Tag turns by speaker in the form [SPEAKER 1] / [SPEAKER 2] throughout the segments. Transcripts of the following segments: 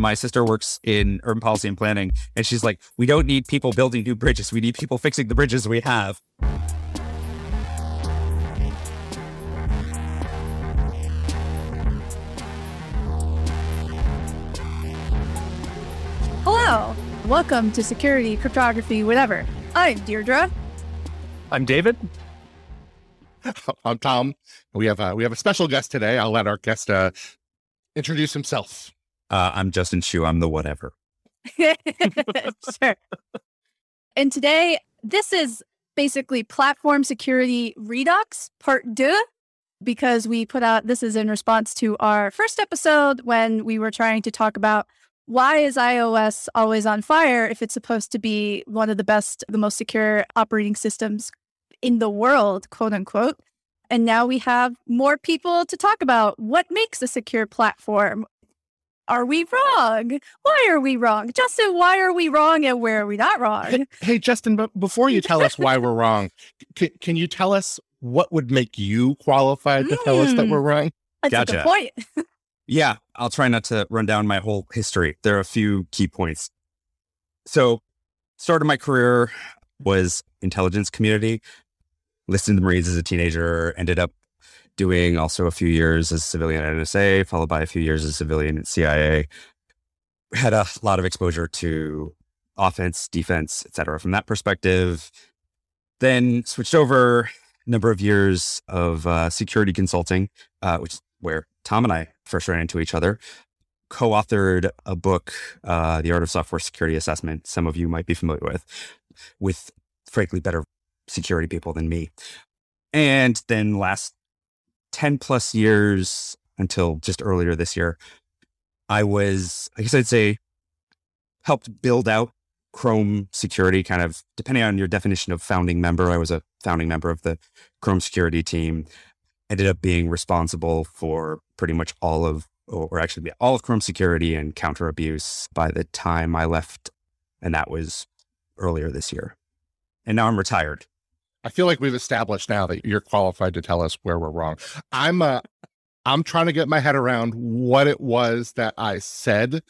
[SPEAKER 1] my sister works in urban policy and planning, and she's like, we don't need people building new bridges. We need people fixing the bridges we have.
[SPEAKER 2] Hello. Welcome to Security, Cryptography, whatever. I'm Deirdre.
[SPEAKER 3] I'm David.
[SPEAKER 4] I'm Tom. We have a, we have a special guest today. I'll let our guest uh, introduce himself.
[SPEAKER 1] Uh, I'm Justin Schuh. I'm the whatever.
[SPEAKER 2] sure. And today, this is basically platform security redux part deux because we put out this is in response to our first episode when we were trying to talk about why is iOS always on fire if it's supposed to be one of the best, the most secure operating systems in the world, quote unquote. And now we have more people to talk about what makes a secure platform. Are we wrong? Why are we wrong? Justin, why are we wrong and where are we not wrong?
[SPEAKER 4] Hey, hey Justin, but before you tell us why we're wrong, can, can you tell us what would make you qualified to tell us that
[SPEAKER 2] Mm.
[SPEAKER 4] we're wrong?
[SPEAKER 2] That's a
[SPEAKER 1] Gotcha.
[SPEAKER 2] good point.
[SPEAKER 1] Yeah, I'll try not to run down my whole history. There are a few key points. So, start of my career was intelligence community. Listed in the Marines as a teenager, ended up doing also a few years as civilian at NSA, followed by a few years as civilian at CIA. Had a lot of exposure to offense, defense, et cetera, from that perspective. Then switched over a number of years of uh, security consulting, uh, which is where Tom and I first ran into each other. Co-authored a book, uh, "The Art of Software Security Assessment." Some of you might be familiar with, with frankly better security people than me. And then last ten plus years until just earlier this year, I was, I guess I'd say, helped build out Chrome security. Kind of depending on your definition of founding member, I was a founding member of the Chrome security team ended up being responsible for pretty much all of, or actually all of Chrome security and counter abuse by the time I left. And that was earlier this year. And now I'm retired.
[SPEAKER 4] I feel like we've established now that you're qualified to tell us where we're wrong. I'm uh, I'm trying to get my head around what it was that I said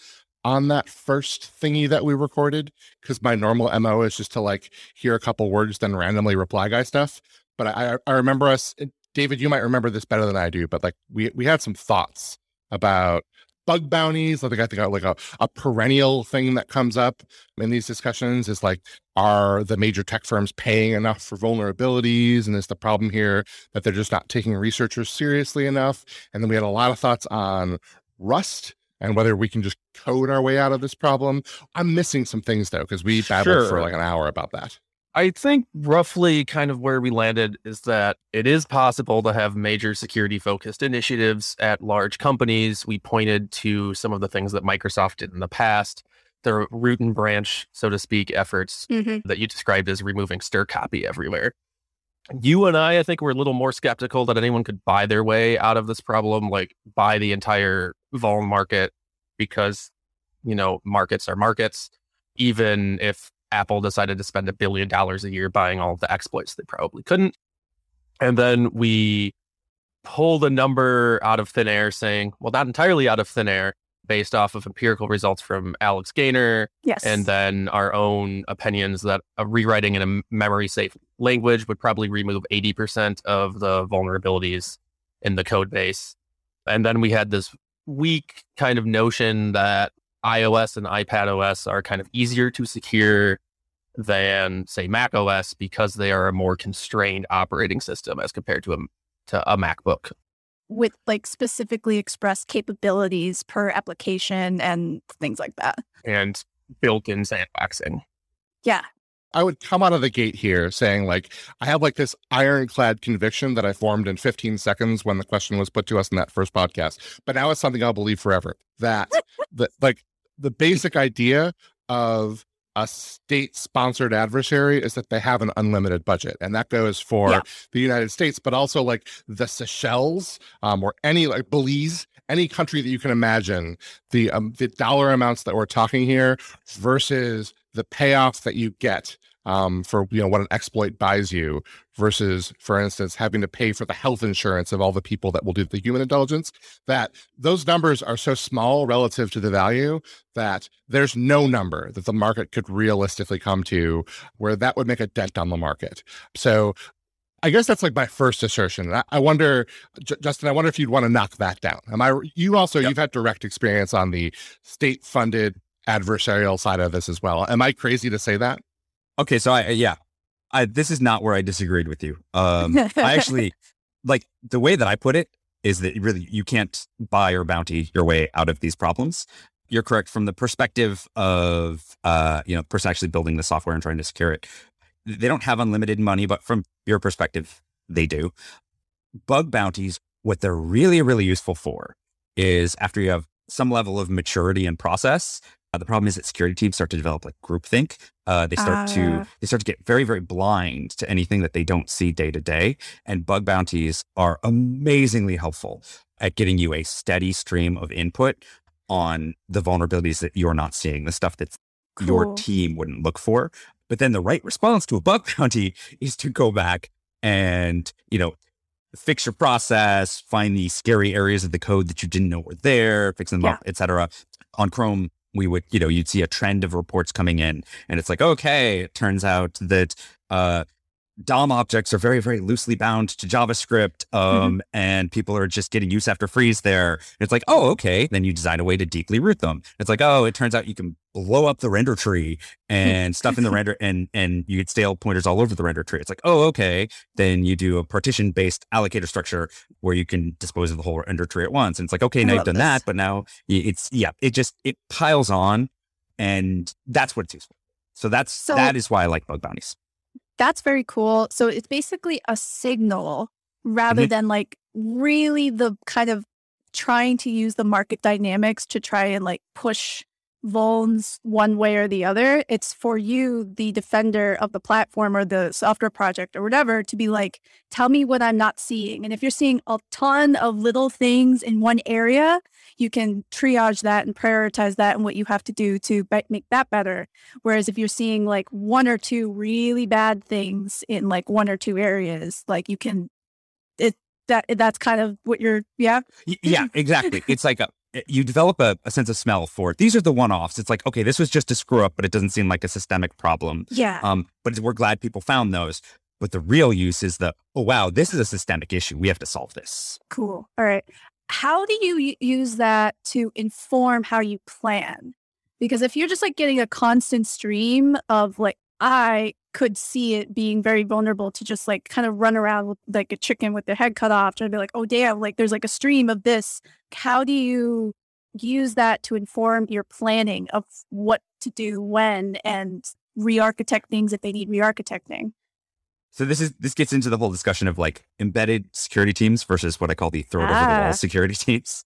[SPEAKER 4] on that first thingy that we recorded because my normal mo is just to like hear a couple words then randomly reply guy stuff. But I I remember us, David. You might remember this better than I do. But like we we had some thoughts about bug bounties. I think I think like a, a perennial thing that comes up in these discussions is like are the major tech firms paying enough for vulnerabilities? And is the problem here that they're just not taking researchers seriously enough? And then we had a lot of thoughts on rust and whether we can just code our way out of this problem. I'm missing some things though because we babbled for like an hour about that
[SPEAKER 3] I think roughly kind of where we landed is that it is possible to have major security focused initiatives at large companies. We pointed to some of the things that Microsoft did in the past, their root and branch, so to speak, efforts
[SPEAKER 2] Mhm.
[SPEAKER 3] that you described as removing strcpy everywhere. You and I, I think, were a little more skeptical that anyone could buy their way out of this problem, like buy the entire vuln market, because, you know, markets are markets. Even if Apple decided to spend a billion dollars a year buying all of the exploits, they probably couldn't. And then we pulled a number out of thin air saying, well, not entirely out of thin air, based off of empirical results from Alex Gaynor
[SPEAKER 2] Yes.
[SPEAKER 3] and then our own opinions that a rewriting in a memory safe language would probably remove 80% of the vulnerabilities in the code base. And then we had this weak kind of notion that iOS and iPad OS are kind of easier to secure than say Mac OS because they are a more constrained operating system as compared to a to a MacBook.
[SPEAKER 2] with like specifically expressed capabilities per application and things like that.
[SPEAKER 3] and built-in sandboxing.
[SPEAKER 2] Yeah.
[SPEAKER 4] I would come out of the gate here saying like I have like this ironclad conviction that I formed in 15 seconds when the question was put to us in that first podcast. But now it's something I'll believe forever. That the like the basic idea of a state sponsored adversary is that they have an unlimited budget. And that goes for
[SPEAKER 2] Yeah.
[SPEAKER 4] the United States, but also like the Seychelles um, or any like Belize, any country that you can imagine, the um, the dollar amounts that we're talking here versus the payoff that you get um, for you know what an exploit buys you versus, for instance, having to pay for the health insurance of all the people that will do the human intelligence. That those numbers are so small relative to the value that there's no number that the market could realistically come to where that would make a dent on the market. So I guess that's like my first assertion. I, I wonder, J- Justin, I wonder if you'd want to knock that down. Am I? You also yep. you've had direct experience on the state-funded adversarial side of this as well. Am I crazy to say that?
[SPEAKER 1] Okay, so I yeah, I, this is not where I disagreed with you. Um, I actually like the way that I put it is that really you can't buy or bounty your way out of these problems. You're correct from the perspective of uh, you know, person actually building the software and trying to secure it they don't have unlimited money, but from your perspective, they do. Bug bounties, what they're really, really useful for is after you have some level of maturity and process. Uh, the problem is that security teams start to develop like groupthink. Uh, they start uh. to ah. they start to get very, very blind to anything that they don't see day to day. And bug bounties are amazingly helpful at getting you a steady stream of input on the vulnerabilities that you're not seeing, the stuff that cool. your team wouldn't look for. But then the right response to a bug bounty is to go back and, you know, fix your process, find the scary areas of the code that you didn't know were there, fix them yeah. up, etc. On Chrome, we would, you know, you'd see a trend of reports coming in, and it's like, okay, it turns out that uh, DOM objects are very, very loosely bound to JavaScript, mm-hmm. um, mm-hmm. and people are just getting use after frees there. It's like, oh, okay. Then you design a way to deeply root them. It's like, oh, it turns out you can blow up the render tree and stuff in the render, and and you get stale pointers all over the render tree. It's like, oh, okay. Then you do a partition based allocator structure where you can dispose of the whole render tree at once. And it's like, okay, now you've done this. that, but now it's yeah, it just it piles on, and that's what it's useful. So that's so, that is why I like bug bounties.
[SPEAKER 2] That's very cool. So it's basically a signal rather mm-hmm. than like really the kind of trying to use the market dynamics to try and like push vulns one way or the other. It's for you, the defender of the platform or the software project or whatever, to be like, tell me what I'm not seeing. And if you're seeing a ton of little things in one area, you can triage that and prioritize that and what you have to do to be- make that better. Whereas if you're seeing like one or two really bad things in like one or two areas, like you can, it, that that's kind of what you're, yeah.
[SPEAKER 1] Yeah, exactly. it's like a, you develop a, a, sense of smell for it. These are the one offs. It's like, okay, this was just a screw up, but it doesn't seem like a systemic problem.
[SPEAKER 2] Yeah.
[SPEAKER 1] Um, but we're glad people found those. But the real use is the, oh, wow, this is a systemic issue. We have to solve this.
[SPEAKER 2] Cool. All right. How do you use that to inform how you plan? Because if you're just like getting a constant stream of like, I could see it being very vulnerable to just like kind of run around with like a chicken with their head cut off, trying to be like, oh, damn, like there's like a stream of this how do you use that to inform your planning of what to do when and re-architect things if they need re-architecting?
[SPEAKER 1] So this is this gets into the whole discussion of like embedded security teams versus what I call the throw it ah. over the wall ah. security teams.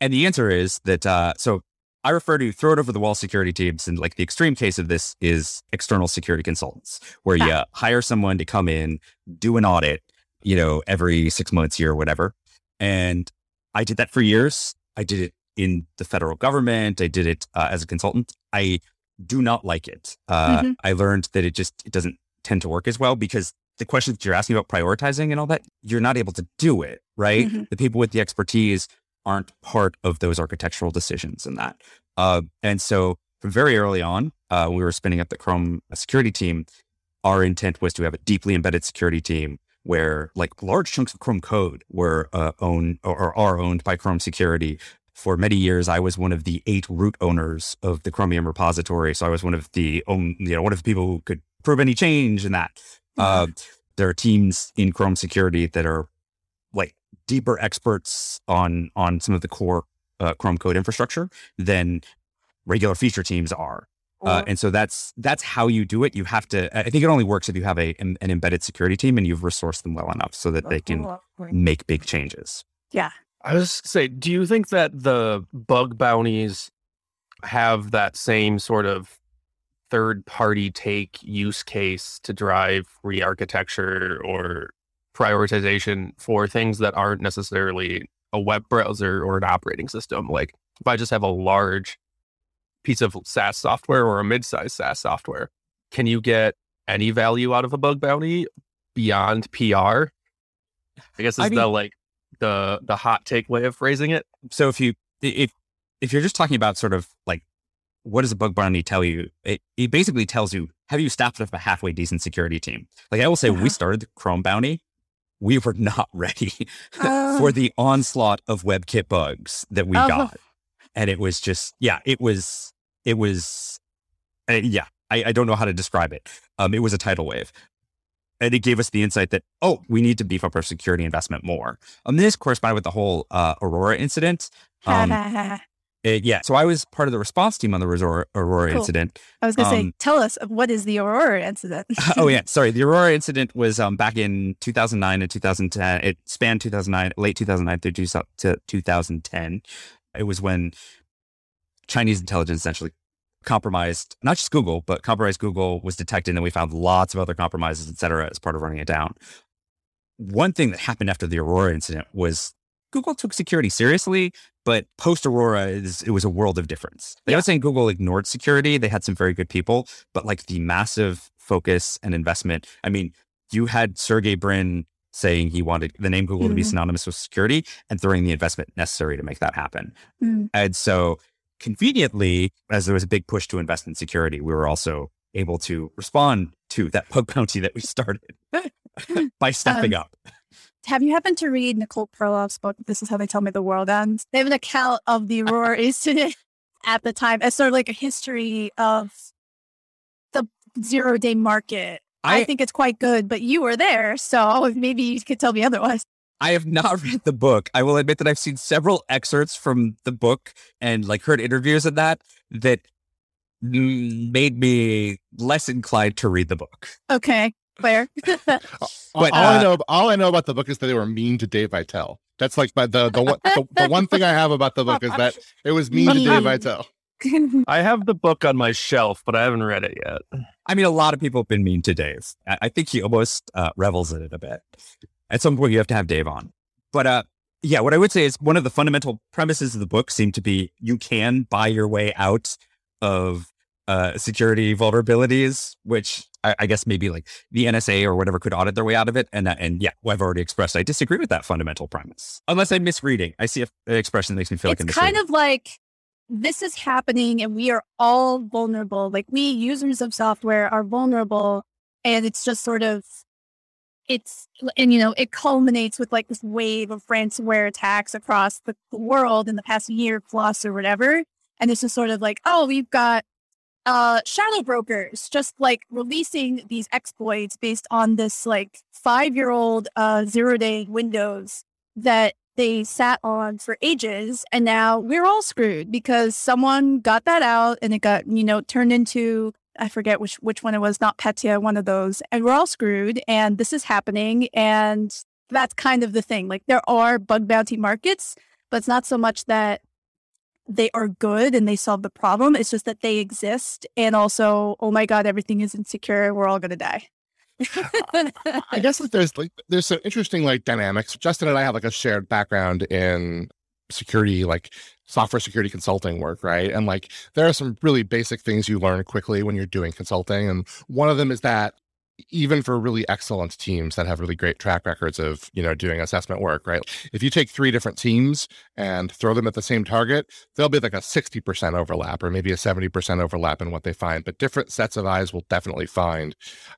[SPEAKER 1] And the answer is that uh, so I refer to throw it over the wall security teams, and like the extreme case of this is external security consultants, where you hire someone to come in, do an audit, you know, every six months, year, whatever, and I did that for years. I did it in the federal government. I did it uh, as a consultant. I do not like it. Uh, mm-hmm. I learned that it just it doesn't tend to work as well because the questions that you're asking about prioritizing and all that, you're not able to do it, right? Mm-hmm. The people with the expertise aren't part of those architectural decisions and that. Uh, and so from very early on, uh, we were spinning up the Chrome security team. Our intent was to have a deeply embedded security team where like large chunks of Chrome code were uh, owned or are owned by Chrome security. For many years, I was one of the eight root owners of the Chromium repository. So I was one of the own, you know, one of the people who could prove any change in that. Uh, there are teams in Chrome security that are deeper experts on on some of the core uh, Chrome code infrastructure than regular feature teams are. Uh, and so that's that's how you do it. You have to. I think it only works if you have a an, an embedded security team and you've resourced them well enough so that they can make big changes.
[SPEAKER 2] Yeah.
[SPEAKER 3] I was say, do you think that the bug bounties have that same sort of third party take use case to drive re-architecture or prioritization for things that aren't necessarily a web browser or an operating system? Like if I just have a large piece of SaaS software or a mid-sized SaaS software, can you get any value out of a bug bounty beyond PR. I guess is
[SPEAKER 1] I
[SPEAKER 3] the like the the hot take way of phrasing it.
[SPEAKER 1] So if you if if you're just talking about sort of like what does a bug bounty tell you? It, it basically tells you have you staffed up a halfway decent security team? Like I will say,
[SPEAKER 2] Uh-huh.
[SPEAKER 1] we started the Chrome bounty. We were not ready
[SPEAKER 2] Oh.
[SPEAKER 1] for the onslaught of WebKit bugs that we
[SPEAKER 2] Oh.
[SPEAKER 1] got, and it was just yeah, it was it was uh, yeah. I, I don't know how to describe it. Um, it was a tidal wave, and it gave us the insight that oh, we need to beef up our security investment more. Um, this corresponded with the whole uh, Aurora incident. Um, it- yeah, so I was part of the response team on the Aurora, Aurora
[SPEAKER 2] Cool.
[SPEAKER 1] incident.
[SPEAKER 2] I was going to say,
[SPEAKER 1] um,
[SPEAKER 2] tell us what is the Aurora incident?
[SPEAKER 1] oh yeah, sorry. The Aurora incident was um, back in 2009 and 2010. It spanned 2009, late 2009 through two- to 2010. It was when Chinese intelligence essentially compromised not just Google, but compromised Google was detected, and we found lots of other compromises, et cetera, as part of running it down. One thing that happened after the Aurora incident was Google took security seriously, but post Aurora is it was a world of difference. They
[SPEAKER 2] Yeah.
[SPEAKER 1] not saying Google ignored security; they had some very good people, but like the massive focus and investment. I mean, you had Sergey Brin saying he wanted the name Google to be
[SPEAKER 2] Mhm.
[SPEAKER 1] synonymous with security and throwing the investment necessary to make that happen.
[SPEAKER 2] Mm.
[SPEAKER 1] And so, conveniently, as there was a big push to invest in security, we were also able to respond to that bug bounty that we started by stepping
[SPEAKER 2] Um,
[SPEAKER 1] up.
[SPEAKER 2] Have you happened to read Nicole Perlroth's book? This is how they tell me the world ends. They have an account of the Aurora incident at the time as sort of like a history of the zero day market. I,
[SPEAKER 1] I-
[SPEAKER 2] think it's quite good, but you were there, so maybe you could tell me otherwise.
[SPEAKER 1] I have not read the book. I will admit that I've seen several excerpts from the book and like heard interviews of that that made me less inclined to read the book.
[SPEAKER 2] Okay, Claire.
[SPEAKER 1] But,
[SPEAKER 4] all I
[SPEAKER 1] uh,
[SPEAKER 4] know, all I know about the book is that they were mean to Dave Aitel. That's like my, the the one the, the one thing I have about the book is that it was mean to Dave
[SPEAKER 2] Mean.
[SPEAKER 4] Aitel.
[SPEAKER 3] I have the book on my shelf, but I haven't read it yet.
[SPEAKER 1] I mean, a lot of people have been mean to Dave. I, I think he almost uh, revels in it a bit. At some point, you have to have Dave on. But uh, yeah, what I would say is one of the fundamental premises of the book seem to be you can buy your way out of uh, security vulnerabilities, which I, I guess maybe like the NSA or whatever could audit their way out of it. And and yeah, well, I've already expressed I disagree with that fundamental premise, unless I'm misreading. I see a, an expression that makes me feel like
[SPEAKER 2] it's kind of like this is happening and we are all vulnerable. Like we users of software are vulnerable and it's just sort of it's and you know it culminates with like this wave of ransomware attacks across the the world in the past year plus or whatever and it's just sort of like oh we've got uh shadow brokers just like releasing these exploits based on this like five year old uh zero day windows that they sat on for ages and now we're all screwed because someone got that out and it got you know turned into i forget which which one it was not petya one of those and we're all screwed and this is happening and that's kind of the thing. Like there are bug bounty markets but it's not so much that they are good and they solve the problem it's just that they exist and also oh my god everything is insecure we're all going to die
[SPEAKER 4] I guess that there's like there's some interesting like dynamics. Justin and I have like a shared background in security, like software security consulting work, right? And like there are some really basic things you learn quickly when you're doing consulting. And one of them is that even for really excellent teams that have really great track records of you know doing assessment work right? If you take three different teams and throw them at the same target there'll be like a 60% overlap or maybe a 70% overlap in what they find but different sets of eyes will definitely find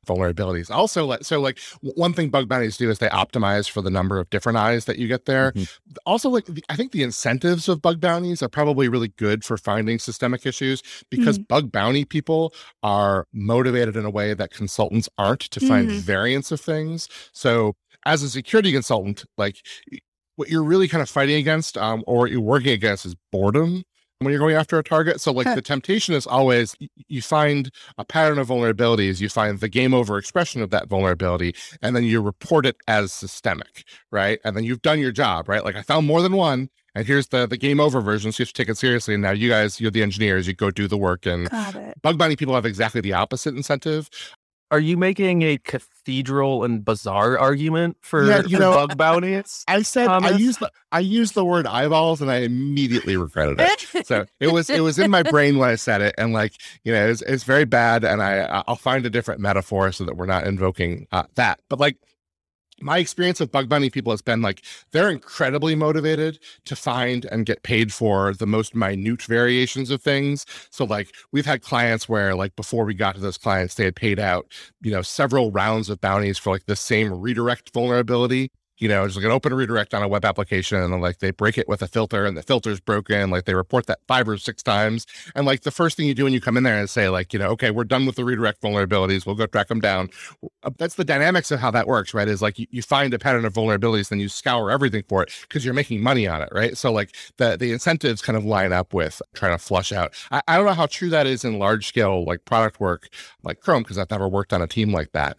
[SPEAKER 4] vulnerabilities. Also like so like one thing bug bounties do is they optimize for the number of different eyes that you get there.
[SPEAKER 1] Mhm.
[SPEAKER 4] also like the, i think the incentives of bug bounties are probably really good for finding systemic issues because bug bounty people are motivated in a way that consultants to find
[SPEAKER 2] Mhm.
[SPEAKER 4] variants of things. So as a security consultant like what you're really kind of fighting against um, or what you're working against is boredom when you're going after a target. So like
[SPEAKER 2] Huh.
[SPEAKER 4] the temptation is always you find a pattern of vulnerabilities you find the game over expression of that vulnerability and then you report it as systemic right? And then you've done your job right? Like i found more than one and here's the the game over version so you have to take it seriously and now you guys you're the engineers you go do the work and bug bounty people have exactly the opposite incentive
[SPEAKER 3] Are you making a cathedral and bazaar argument for,
[SPEAKER 4] Yeah, you know,
[SPEAKER 3] bug bounties?
[SPEAKER 4] I said I
[SPEAKER 3] Thomas?
[SPEAKER 4] used the I used the word eyeballs and I immediately regretted it. so it was it was in my brain when I said it, and like you know, it's it's very bad, and I I'll find a different metaphor so that we're not invoking uh, that. But like my experience with bug bounty people has been like they're incredibly motivated to find and get paid for the most minute variations of things. So like we've had clients where like before we got to those clients, they had paid out you know several rounds of bounties for like the same redirect vulnerability you know, just like an open redirect on a web application and like they break it with a filter and the filter's broken. Like they report that five or six times. And like the first thing you do when you come in there and say, like, you know, okay, we're done with the redirect vulnerabilities. We'll go track them down. Uh, That's the dynamics of how that works, right? Is like you, you find a pattern of vulnerabilities, then you scour everything for it because you're making money on it, right? So like the the incentives kind of line up with trying to flush out. I, I don't know how true that is in large scale like product work like Chrome, because I've never worked on a team like that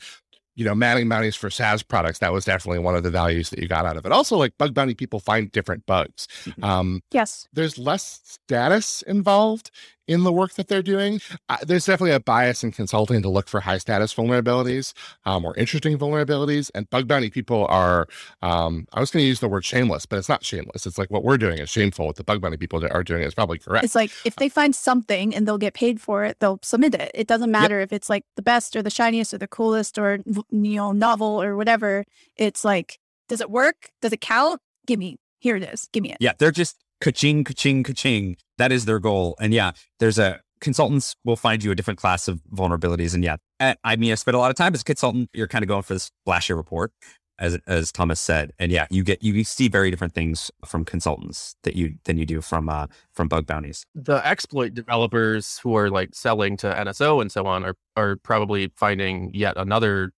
[SPEAKER 4] you know, manning bounties for SaaS products, that was definitely one of the values that you got out of it. Also, like bug bounty people find different bugs.
[SPEAKER 1] Mhm.
[SPEAKER 4] Um,
[SPEAKER 2] yes.
[SPEAKER 4] there's less status involved in the work that they're doing. Uh, there's definitely a bias in consulting to look for high status vulnerabilities um, or interesting vulnerabilities. And bug bounty people are, um, I was going to use the word shameless, but it's not shameless. It's like what we're doing is shameful. What the bug bounty people that are doing is probably correct.
[SPEAKER 2] It's like if they find something and they'll get paid for it, they'll submit it. It doesn't matter if it's like the best or the shiniest or the coolest or you know novel or whatever. It's like, does it work? Does it count? Give me. Here it is. Give me it.
[SPEAKER 1] Yeah, they're just ka-ching, ka-ching, ka-ching. That is their goal. And yeah, there's a consultants will find you a different class of vulnerabilities. And yeah, I mean, I spent a lot of time as a consultant. You're kind of going for this flashy report, as as Thomas said. And yeah, you get you see very different things from consultants that you than you do from uh from bug bounties.
[SPEAKER 3] the exploit developers who are like selling to NSO and so on are are probably finding yet another,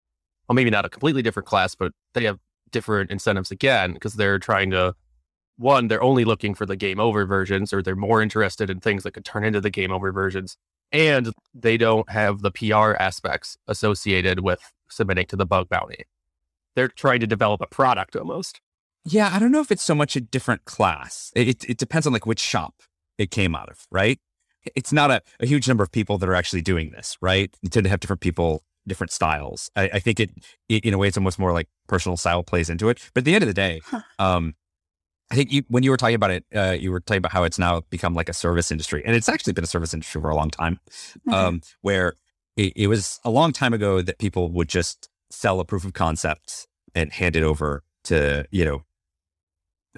[SPEAKER 3] well, maybe not a completely different class, but they have different incentives again because they're trying to. One, they're only looking for the game over versions, or they're more interested in things that could turn into the game over versions, and they don't have the PR aspects associated with submitting to the bug bounty. They're trying to develop a product almost.
[SPEAKER 1] Yeah, I don't know if it's so much a different class. It it, it depends on like which shop it came out of, right? It's not a, a huge number of people that are actually doing this, right? You tend to have different people, different styles. I, I think it, it in a way it's almost more like personal style plays into it. But at the end of the day,
[SPEAKER 2] Huh.
[SPEAKER 1] um, I think you, when you were talking about it, uh, you were talking about how it's now become like a service industry, and it's actually been a service industry for a long time.
[SPEAKER 2] Mhm.
[SPEAKER 1] Um, where it, it was a long time ago that people would just sell a proof of concept and hand it over to you know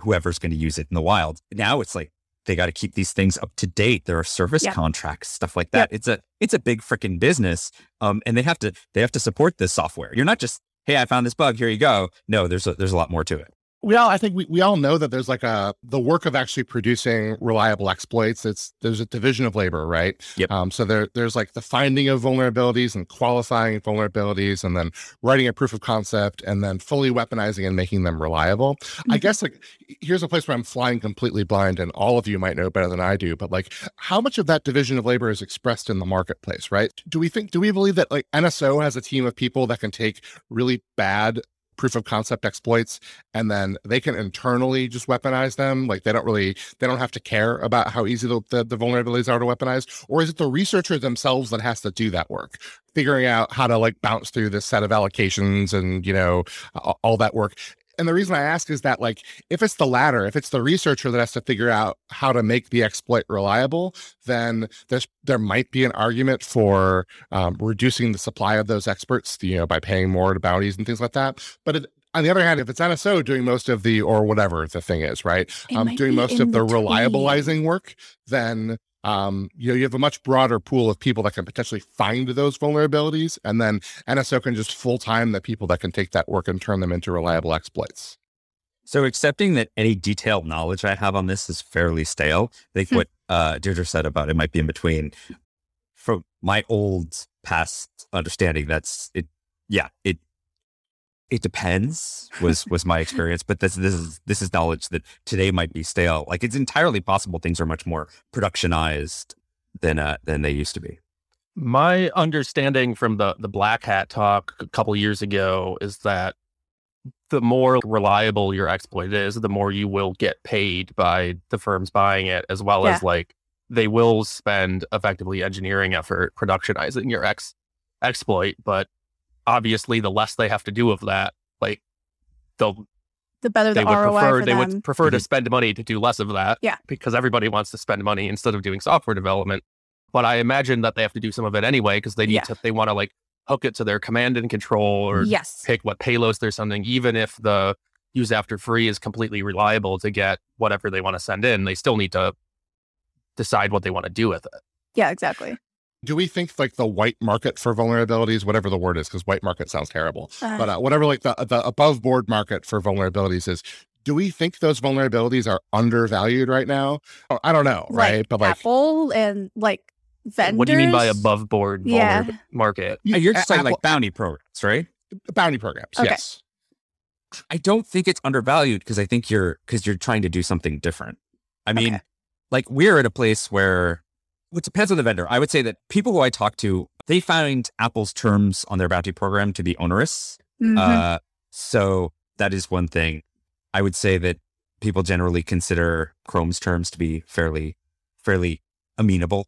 [SPEAKER 1] whoever's going to use it in the wild. Now it's like they got to keep these things up to date. There are service contracts, stuff like that. It's a it's a big freaking business, um, and they have to they have to support this software. You're not just hey, I found this bug, here you go. No, there's a, there's a lot more to it.
[SPEAKER 4] We all i think we, we all know that there's like a the work of actually producing reliable exploits it's there's a division of labor right
[SPEAKER 1] Yep.
[SPEAKER 4] um so there there's like the finding of vulnerabilities and qualifying vulnerabilities and then writing a proof of concept and then fully weaponizing and making them reliable i
[SPEAKER 2] Mhm.
[SPEAKER 4] guess like here's a place where i'm flying completely blind and all of you might know better than i do but like how much of that division of labor is expressed in the marketplace right do we think do we believe that like nso has a team of people that can take really bad proof of concept exploits and then they can internally just weaponize them like they don't really they don't have to care about how easy the, the, the vulnerabilities are to weaponize or is it the researcher themselves that has to do that work? Figuring out how to like bounce through this set of allocations and you know all that work and the reason i ask is that like if it's the latter if it's the researcher that has to figure out how to make the exploit reliable then there's there might be an argument for um, reducing the supply of those experts you know by paying more to bounties and things like that but it, on the other hand, if it's NSO doing most of the or whatever the thing is, right, um, doing most of the
[SPEAKER 2] between.
[SPEAKER 4] reliabilizing work, then um, you know you have a much broader pool of people that can potentially find those vulnerabilities, and then NSO can just full time the people that can take that work and turn them into reliable exploits.
[SPEAKER 1] So accepting that any detailed knowledge I have on this is fairly stale. I think
[SPEAKER 2] Hmm.
[SPEAKER 1] what uh, Deirdre said about it might be in between. From my old past understanding, that's it. Yeah, it it depends. Was was my experience, but this this is this is knowledge that today might be stale. Like it's entirely possible things are much more productionized than uh, than they used to be.
[SPEAKER 3] My understanding from the the black hat talk a couple years ago is that the more reliable your exploit is, the more you will get paid by the firms buying it, as well as like they will spend effectively engineering effort productionizing your ex exploit, but obviously the less they have to do of that, like they'll
[SPEAKER 2] The better
[SPEAKER 3] they
[SPEAKER 2] the
[SPEAKER 3] would
[SPEAKER 2] ROI
[SPEAKER 3] prefer
[SPEAKER 2] for
[SPEAKER 3] they
[SPEAKER 2] them.
[SPEAKER 3] would prefer to
[SPEAKER 1] Mhm.
[SPEAKER 3] spend money to do less of that.
[SPEAKER 2] Yeah.
[SPEAKER 3] Because everybody wants to spend money instead of doing software development. But I imagine that they have to do some of it anyway because they need
[SPEAKER 2] Yeah.
[SPEAKER 3] to they want to like hook it to their command and control or
[SPEAKER 2] yes.
[SPEAKER 3] pick what payloads they're sending, even if the use after free is completely reliable to get whatever they want to send in, they still need to decide what they want to do with it.
[SPEAKER 2] Yeah, exactly.
[SPEAKER 4] Do we think like the white market for vulnerabilities, whatever the word is, because white market sounds terrible,
[SPEAKER 2] Uh,
[SPEAKER 4] but uh, whatever like the the above board market for vulnerabilities is, do we think those vulnerabilities are undervalued right now? Or, I don't know,
[SPEAKER 2] like
[SPEAKER 4] right? But like,
[SPEAKER 2] Apple and like vendors.
[SPEAKER 3] What do you mean by above board
[SPEAKER 2] Yeah.
[SPEAKER 3] market?
[SPEAKER 4] you-
[SPEAKER 1] You're just
[SPEAKER 4] A-
[SPEAKER 1] talking like bounty programs, right?
[SPEAKER 4] bounty programs,
[SPEAKER 2] Okay.
[SPEAKER 4] yes.
[SPEAKER 1] I don't think it's undervalued because I think you're because you're trying to do something different. I mean,
[SPEAKER 2] Okay.
[SPEAKER 1] like we're at a place where well, it depends on the vendor. I would say that people who I talk to, they find Apple's terms on their bounty program to be onerous.
[SPEAKER 2] Mhm.
[SPEAKER 1] Uh, so that is one thing. I would say that people generally consider Chrome's terms to be fairly, fairly amenable.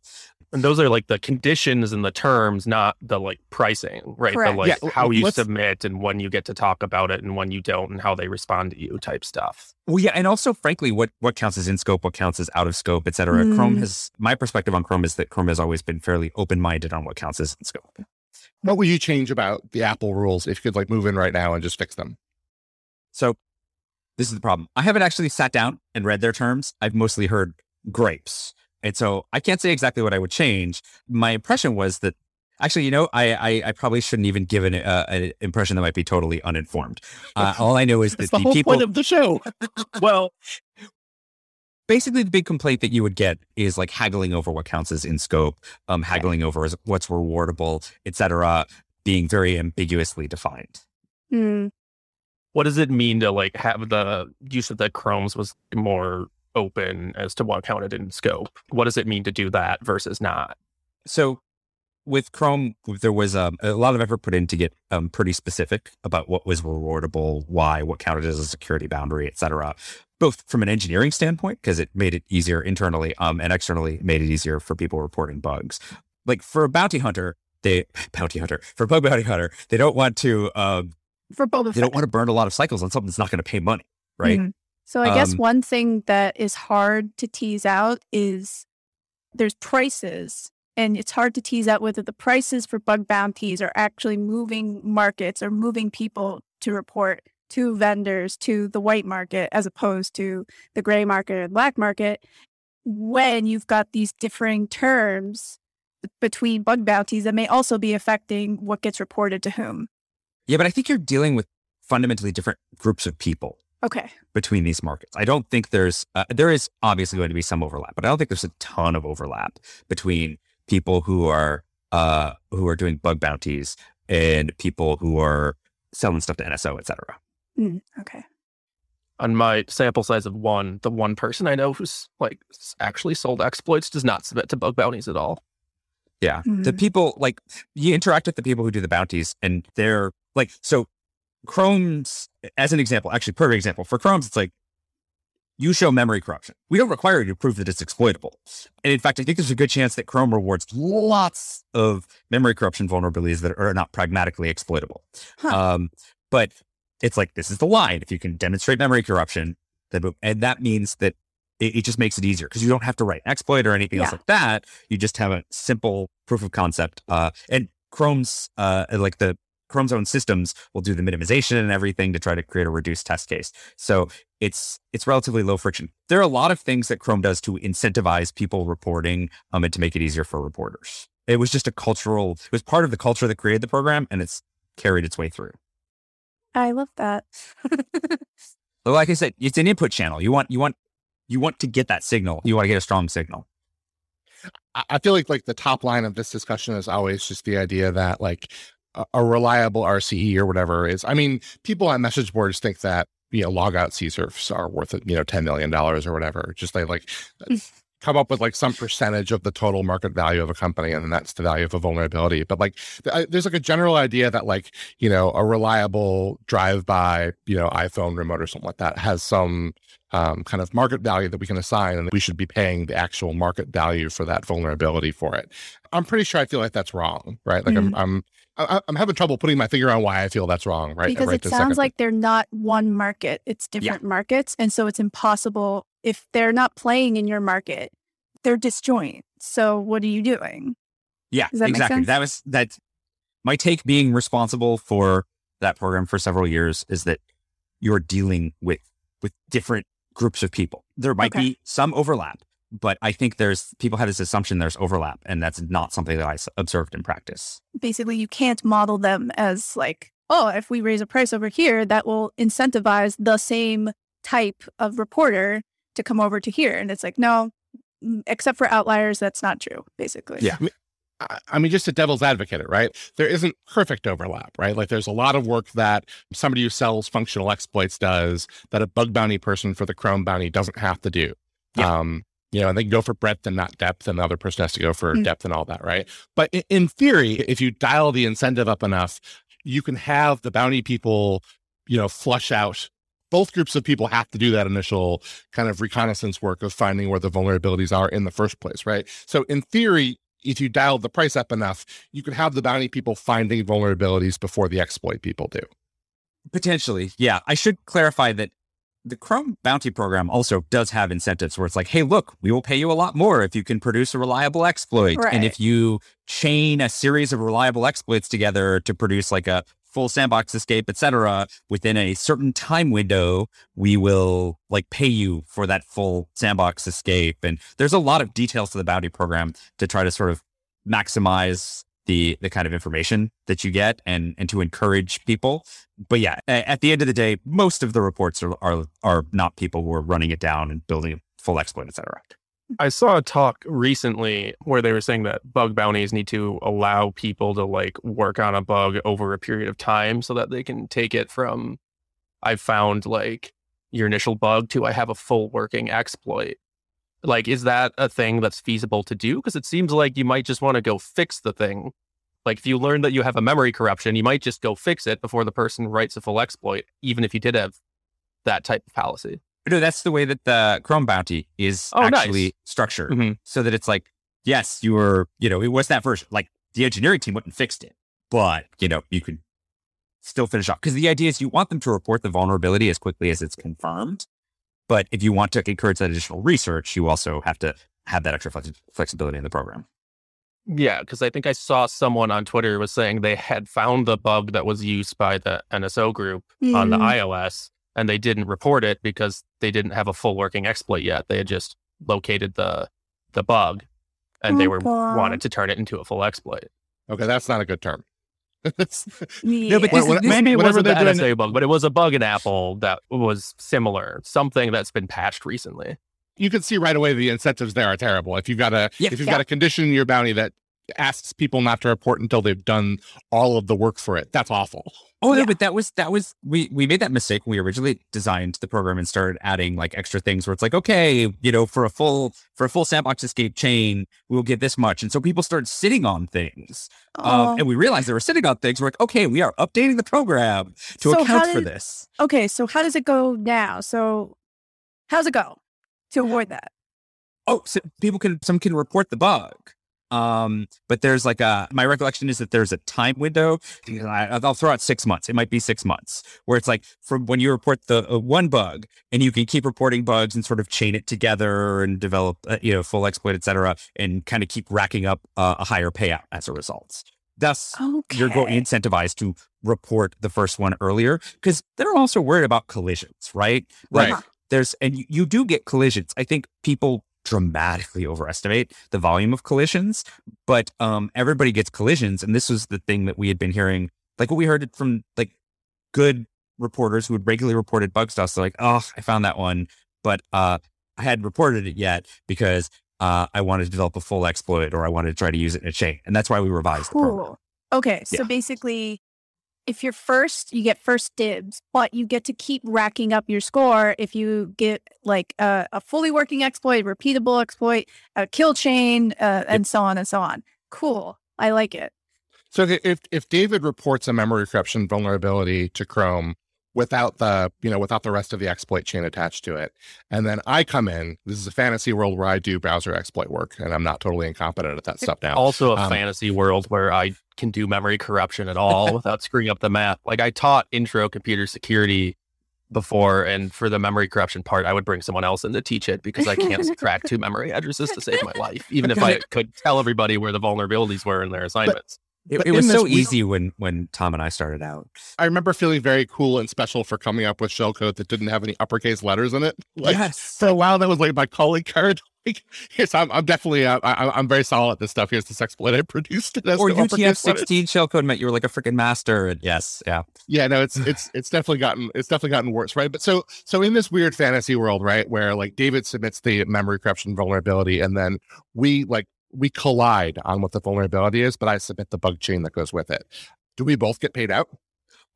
[SPEAKER 3] And those are like the conditions and the terms, not the like pricing, right?
[SPEAKER 2] Correct.
[SPEAKER 3] The like
[SPEAKER 4] Yeah,
[SPEAKER 3] how you
[SPEAKER 4] let's-
[SPEAKER 3] submit and when you get to talk about it and when you don't and how they respond to you type stuff.
[SPEAKER 1] Well, yeah, and also, frankly, what what counts as in scope, what counts as out of scope, et cetera. Chrome
[SPEAKER 2] Mm.
[SPEAKER 1] has my perspective on Chrome is that Chrome has always been fairly open minded on what counts as in scope.
[SPEAKER 4] What would you change about the Apple rules if you could like move in right now and just fix them?
[SPEAKER 1] So this is the problem. I haven't actually sat down and read their terms. I've mostly heard grapes. And so I can't say exactly what I would change. My impression was that actually, you know, I I, I probably shouldn't even give an, uh, an impression that might be totally uninformed. Uh, all I know is that
[SPEAKER 4] the
[SPEAKER 1] the
[SPEAKER 4] whole
[SPEAKER 1] people
[SPEAKER 4] point of the show.
[SPEAKER 1] well, basically the big complaint that you would get is like haggling over what counts as in scope, um, haggling over as- what's rewardable, et cetera, being very ambiguously defined.
[SPEAKER 2] Mm.
[SPEAKER 3] What does it mean to like have the use of the chromes was more open as to what counted in scope? What does it mean to do that versus not?
[SPEAKER 1] So with Chrome, there was um, a lot of effort put in to get um, pretty specific about what was rewardable, why, what counted as a security boundary, et cetera, both from an engineering standpoint, because it made it easier internally um, and externally made it easier for people reporting bugs. Like for a bounty hunter, they bounty hunter for a bug bounty hunter, they don't want to um,
[SPEAKER 2] For Boba
[SPEAKER 1] they
[SPEAKER 2] Fett.
[SPEAKER 1] don't want to burn a lot of cycles on something that's not going to pay money, right?
[SPEAKER 2] Mhm. So I guess
[SPEAKER 1] Um,
[SPEAKER 2] one thing that is hard to tease out is there's prices and it's hard to tease out whether the prices for bug bounties are actually moving markets or moving people to report to vendors to the white market as opposed to the gray market or black market when you've got these differing terms between bug bounties that may also be affecting what gets reported to whom.
[SPEAKER 1] Yeah, but I think you're dealing with fundamentally different groups of people.
[SPEAKER 2] Okay.
[SPEAKER 1] between these markets. I don't think there's uh, there is obviously going to be some overlap, but I don't think there's a ton of overlap between people who are uh who are doing bug bounties and people who are selling stuff to NSO, et cetera.
[SPEAKER 2] Mm, okay.
[SPEAKER 3] On my sample size of one, the one person I know who's like actually sold exploits does not submit to bug bounties at all.
[SPEAKER 1] Yeah. The
[SPEAKER 2] Mhm.
[SPEAKER 1] people like you interact with the people who do the bounties and they're like so Chrome's as an example, actually perfect example. For Chrome's it's like you show memory corruption. We don't require you to prove that it's exploitable. And in fact, I think there's a good chance that Chrome rewards lots of memory corruption vulnerabilities that are not pragmatically exploitable.
[SPEAKER 2] Huh.
[SPEAKER 1] Um, but it's like this is the line. If you can demonstrate memory corruption, then and that means that it, it just makes it easier because you don't have to write an exploit or anything else like that. You just have a simple proof of concept. Uh, and Chrome's uh, like the Chrome's own systems will do the minimization and everything to try to create a reduced test case. So it's it's relatively low friction. There are a lot of things that Chrome does to incentivize people reporting um, and to make it easier for reporters. It was just a cultural. It was part of the culture that created the program, and it's carried its way through.
[SPEAKER 2] I love that.
[SPEAKER 1] But like I said, it's an input channel. You want you want you want to get that signal. You want to get a strong signal.
[SPEAKER 4] I- I feel like like the top line of this discussion is always just the idea that like a, reliable RCE or whatever is. I mean, people on message boards think that you know logout CSRFs are worth you know ten million dollars or whatever. Just they like come up with like some percentage of the total market value of a company, and then that's the value of a vulnerability. But like, there's like a general idea that like you know a reliable drive-by you know iPhone remote or something like that has some um, kind of market value that we can assign, and we should be paying the actual market value for that vulnerability for it. I'm pretty sure I feel like that's wrong, right? Like
[SPEAKER 2] Mhm.
[SPEAKER 4] I'm, I'm, I- I'm having trouble putting my finger on why I feel that's wrong, right?
[SPEAKER 2] because
[SPEAKER 4] right
[SPEAKER 2] it sounds
[SPEAKER 4] second.
[SPEAKER 2] like they're not one market it's different markets and so it's impossible if they're not playing in your market they're disjoint so what are you doing
[SPEAKER 1] Yeah,
[SPEAKER 2] that
[SPEAKER 1] exactly. That was that. My take, being responsible for that program for several years, is that you're dealing with with different groups of people. There might
[SPEAKER 2] Okay.
[SPEAKER 1] be some overlap, but I think there's people have this assumption there's overlap, and that's not something that I observed in practice.
[SPEAKER 2] basically you can't model them as like oh if we raise a price over here that will incentivize the same type of reporter to come over to here and it's like no mm, except for outliers that's not true basically
[SPEAKER 1] Yeah.
[SPEAKER 4] I I mean, just a devil's advocate, right? There isn't perfect overlap, right? Like there's a lot of work that somebody who sells functional exploits does that a bug bounty person for the Chrome bounty doesn't have to do.
[SPEAKER 1] Yeah.
[SPEAKER 4] Um, you know, and they can go for breadth and not depth, and the other person has to go for
[SPEAKER 2] Mm.
[SPEAKER 4] depth and all that, right? But in, in theory, if you dial the incentive up enough, you can have the bounty people, you know, flush out. Both groups of people have to do that initial kind of reconnaissance work of finding where the vulnerabilities are in the first place, right? So in theory, if you dialed the price up enough, you could have the bounty people finding vulnerabilities before the exploit people do.
[SPEAKER 1] Potentially, yeah. I should clarify that the Chrome bounty program also does have incentives where it's like, hey, look, we will pay you a lot more if you can produce a reliable exploit.
[SPEAKER 2] Right.
[SPEAKER 1] And if you chain a series of reliable exploits together to produce like a full sandbox escape, et cetera, within a certain time window, we will like pay you for that full sandbox escape. And there's a lot of details to the bounty program to try to sort of maximize the the kind of information that you get and and to encourage people but yeah, at the end of the day, most of the reports are are, are not people who are running it down and building a full exploit, etc.
[SPEAKER 3] I saw a talk recently where they were saying that bug bounties need to allow people to like work on a bug over a period of time so that they can take it from I found like your initial bug to I have a full working exploit. Like, is that a thing that's feasible to do? Because it seems like you might just want to go fix the thing. Like, if you learn that you have a memory corruption, you might just go fix it before the person writes a full exploit, even if you did have that type of policy.
[SPEAKER 1] No, that's the way that the Chrome bounty is
[SPEAKER 3] Oh, nice.
[SPEAKER 1] actually structured,
[SPEAKER 3] Mhm.
[SPEAKER 1] so that it's like, yes, you were, you know, it was that version. Like the engineering team wouldn't fixed it, but you know, you could still finish off because the idea is you want them to report the vulnerability as quickly as it's confirmed. But if you want to encourage that additional research, you also have to have that extra flex- flexibility in the program.
[SPEAKER 3] Yeah, because I think I saw someone on Twitter was saying they had found the bug that was used by the NSO group on the
[SPEAKER 2] Mm,
[SPEAKER 3] iOS, and they didn't report it because they didn't have a full working exploit yet. They had just located the the bug, and they
[SPEAKER 2] Oh,
[SPEAKER 3] were
[SPEAKER 2] God.
[SPEAKER 3] wanted to turn it into a full exploit.
[SPEAKER 4] Okay, that's not a good term. That's-
[SPEAKER 2] yeah.
[SPEAKER 1] but this,
[SPEAKER 4] what-
[SPEAKER 1] this,
[SPEAKER 3] Maybe it
[SPEAKER 4] whatever
[SPEAKER 3] wasn't the
[SPEAKER 4] they're doing-
[SPEAKER 3] NSA bug, but it was a bug in Apple that was similar, something that's been patched recently.
[SPEAKER 4] you can see right away the incentives there are terrible. If you've got a
[SPEAKER 1] Yeah.
[SPEAKER 4] if you've
[SPEAKER 2] Yeah.
[SPEAKER 4] got a condition in your bounty that asks people not to report until they've done all of the work for it, that's awful.
[SPEAKER 1] Oh no,
[SPEAKER 2] Yeah.
[SPEAKER 1] but that was that was we we made that mistake when we originally designed the program and started adding like extra things where it's like okay, you know, for a full for a full sandbox escape chain, we'll get this much, and so people started sitting on things,
[SPEAKER 2] Oh.
[SPEAKER 1] um, and we realized they were sitting on things. We're like, okay, we are updating the program to
[SPEAKER 2] So how
[SPEAKER 1] account for this.
[SPEAKER 2] okay so how does it go now so how's it go to avoid that
[SPEAKER 1] Oh, so people can some can report the bug. Um, but there's like a my recollection is that there's a time window. I, I'll throw out six months. It might be six months where it's like from when you report the uh, one bug and you can keep reporting bugs and sort of chain it together and develop uh, you know full exploit, et cetera, and kind of keep racking up uh, a higher payout as a result. Thus,
[SPEAKER 2] okay
[SPEAKER 1] you're going incentivized to report the first one earlier because they're also worried about collisions, right? Like,
[SPEAKER 4] Right.
[SPEAKER 1] There's and you, you do get collisions. I think people dramatically overestimate the volume of collisions, but um, everybody gets collisions, and this was the thing that we had been hearing, like what we heard it from like good reporters who had regularly reported bug stuff. So like, oh, I found that one, but uh, I hadn't reported it yet because uh, I wanted to develop a full exploit or I wanted to try to use it in a chain, and that's why we revised the program.
[SPEAKER 2] Cool. Okay, so
[SPEAKER 1] Yeah.
[SPEAKER 2] basically, if you're first, you get first dibs, but you get to keep racking up your score if you get like a, a fully working exploit, repeatable exploit, a kill chain, uh, and so on and so on. Cool. I like it.
[SPEAKER 4] So if if David reports a memory corruption vulnerability to Chrome, without the you know without the rest of the exploit chain attached to it and then i come in this is a fantasy world where i do browser exploit work and i'm not totally incompetent at that stuff now
[SPEAKER 3] Also, a
[SPEAKER 4] Um,
[SPEAKER 3] fantasy world where I can do memory corruption at all without screwing up the math. Like I taught intro computer security before, and for the memory corruption part, I would bring someone else in to teach it because I can't subtract two memory addresses to save my life, even if I could tell everybody where the vulnerabilities were in their assignments.
[SPEAKER 1] It, it was so easy when when Tom and I started out.
[SPEAKER 4] i remember feeling very cool and special for coming up with shellcode that didn't have any uppercase letters in it like
[SPEAKER 1] yes.
[SPEAKER 4] for a while that was like my calling card like here's i'm, I'm definitely uh, I, i'm very solid at this stuff here's this exploit i produced it
[SPEAKER 1] Or
[SPEAKER 4] no uppercase letters.
[SPEAKER 1] UTF-16 shellcode meant you were like a freaking master. And yes, yeah.
[SPEAKER 4] yeah no it's it's it's definitely gotten it's definitely gotten worse right but so so in this weird fantasy world right where like david submits the memory corruption vulnerability and then we like we collide on what the vulnerability is but i submit the bug chain that goes with it do we both get paid out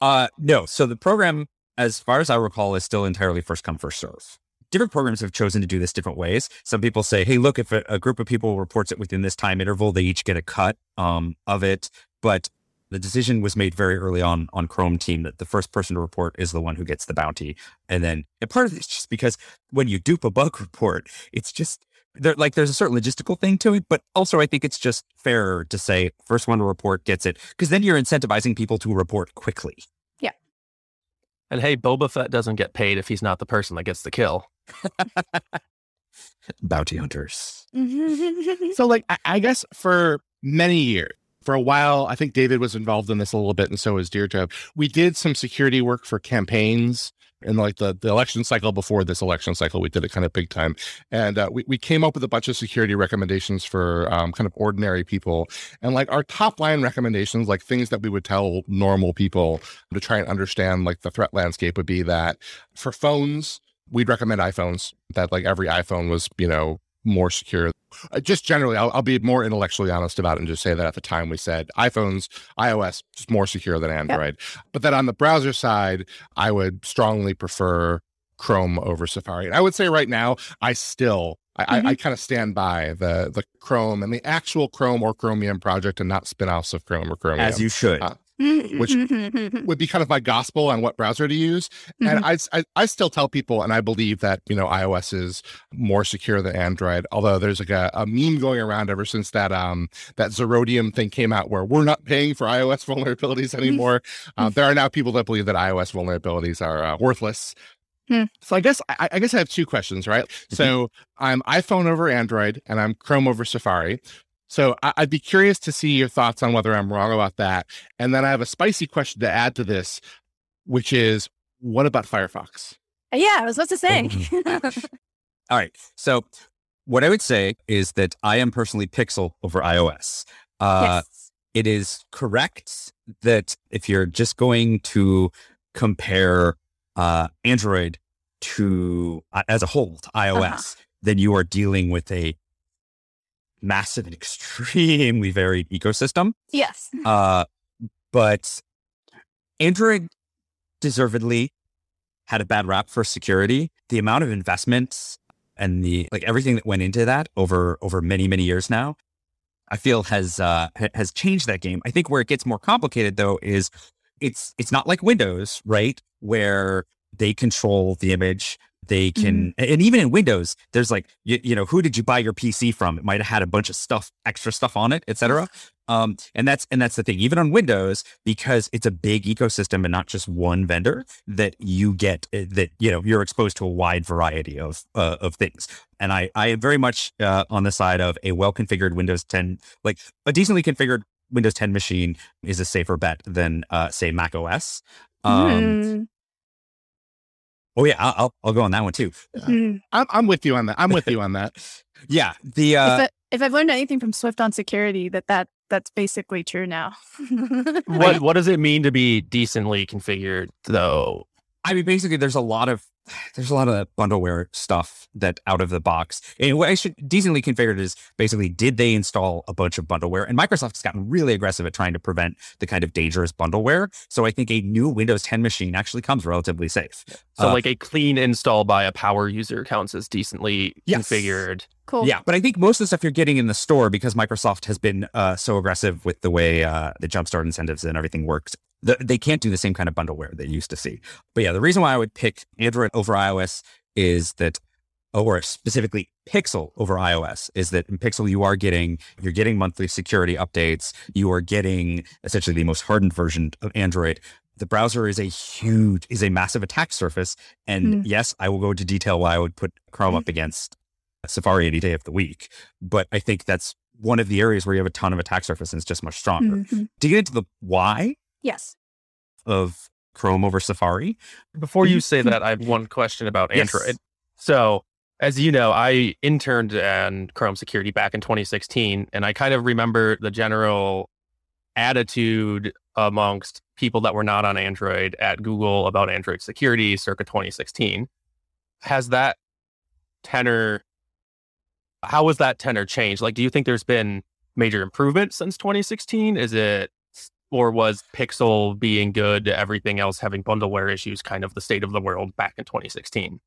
[SPEAKER 1] Uh, no. So the program, as far as I recall, is still entirely first come first serve. Different programs have chosen to do this different ways. Some people say, "Hey, look, if a, a group of people reports it within this time interval, they each get a cut um, of it." But the decision was made very early on on Chrome team that the first person to report is the one who gets the bounty. And then, and part of it's just because when you dupe a bug report, it's just there like there's a certain logistical thing to it, but also I think it's just fairer to say first one to report gets it because then you're incentivizing people to report quickly. Yeah.
[SPEAKER 3] And hey, Boba Fett doesn't get paid if he's not the person that gets the kill.
[SPEAKER 1] Bounty hunters.
[SPEAKER 4] so like I, I guess for many years for a while i think david was involved in this a little bit and so was deirdre we did some security work for campaigns in like the, the election cycle before this election cycle we did it kind of big time. And uh, we, we came up with a bunch of security recommendations for um, kind of ordinary people. And like our top line recommendations like things that we would tell normal people to try and understand like the threat landscape would be that for phones we'd recommend iphones that like every iphone was you know more secure. Uh, just generally I'll, I'll be more intellectually honest about it and just say that at the time we said iphones ios just more secure than android. But that on the browser side i would strongly prefer chrome over safari. And i would say right now i still I, I, I kind of stand by the the Chrome and the actual Chrome or Chromium project, and not spin-offs of Chrome or Chromium.
[SPEAKER 1] As you should.
[SPEAKER 4] Uh, which would be kind of my gospel on what browser to use. And I, I, I still tell people, and I believe that you know iOS is more secure than Android. Although there's like a, a meme going around ever since that um that Zerodium thing came out, where we're not paying for iOS vulnerabilities anymore. uh, there are now people that believe that iOS vulnerabilities are uh, worthless.
[SPEAKER 2] Hmm.
[SPEAKER 4] So I guess I, I guess I have two questions, right? So I'm iPhone over Android, and I'm Chrome over Safari. So I, I'd be curious to see your thoughts on whether I'm wrong about that. And then I have a spicy question to add to this, which is, what about Firefox?
[SPEAKER 2] yeah, I was about to say.
[SPEAKER 1] All right. So what I would say is that I am personally Pixel over iOS. Uh,
[SPEAKER 2] yes.
[SPEAKER 1] It is correct that if you're just going to compare uh, Android to uh, as a whole to iOS, then you are dealing with a massive and extremely varied ecosystem.
[SPEAKER 2] Yes.
[SPEAKER 1] Uh, but Android deservedly had a bad rap for security. The amount of investments and the like everything that went into that over over many many years now, I feel has uh, has changed that game. I think where it gets more complicated though is it's it's not like Windows, right? Where they control the image. They can, and even in Windows, there's like, you, you know, who did you buy your PC from? It might have had a bunch of stuff, extra stuff on it, et cetera. Um, and that's and that's the thing. Even on Windows, because it's a big ecosystem and not just one vendor, that you get uh, that you know you're exposed to a wide variety of uh, of things. And I I am very much uh, on the side of a well configured Windows 10, like a decently configured Windows 10 machine is a safer bet than uh, say Mac OS. Um,
[SPEAKER 2] Mm,
[SPEAKER 1] Oh yeah, I'll, I'll I'll go on that one too.
[SPEAKER 2] mm.
[SPEAKER 4] I'm, I'm with you on that. I'm with you on that.
[SPEAKER 1] Yeah, the uh,
[SPEAKER 2] if, I, if I've learned anything from SwiftOnSecurity, that that that's basically true now.
[SPEAKER 3] What what does it mean to be decently configured though?
[SPEAKER 1] I mean, basically, there's a lot of there's a lot of bundleware stuff that out of the box. And what I should decently configured is basically, did they install a bunch of bundleware? And Microsoft has gotten really aggressive at trying to prevent the kind of dangerous bundleware. So I think a new Windows 10 machine actually comes relatively safe.
[SPEAKER 3] So
[SPEAKER 1] Uh,
[SPEAKER 3] like a clean install by a power user counts as decently
[SPEAKER 1] Yes.
[SPEAKER 3] configured.
[SPEAKER 2] cool.
[SPEAKER 1] Yeah, but I think most of the stuff you're getting in the store because Microsoft has been uh, so aggressive with the way uh, the jumpstart incentives and everything works. The, they can't do the same kind of bundleware they used to see. But yeah, the reason why I would pick Android over iOS is that or specifically Pixel over iOS is that in Pixel you are getting you're getting monthly security updates. You are getting essentially the most hardened version of Android. The browser is a huge is a massive attack surface. And
[SPEAKER 2] Mm.
[SPEAKER 1] yes, I will go into detail why I would put Chrome up against Safari any day of the week. But I think that's one of the areas where you have a ton of attack surface and it's just much stronger.
[SPEAKER 2] Mhm.
[SPEAKER 1] To get into the why
[SPEAKER 2] Yes.
[SPEAKER 1] of Chrome over Safari,
[SPEAKER 3] Before you say mm-hmm. that, I have one question about
[SPEAKER 1] Yes.
[SPEAKER 3] Android. So, as you know, I interned in Chrome security back in 2016, and I kind of remember the general attitude amongst people that were not on Android at Google about Android security circa 2016. Has that tenor, how was that tenor changed? Like, do you think there's been major improvement since 2016? Is it, or was Pixel being good, everything else having bundleware issues, kind of the state of the world back in 2016?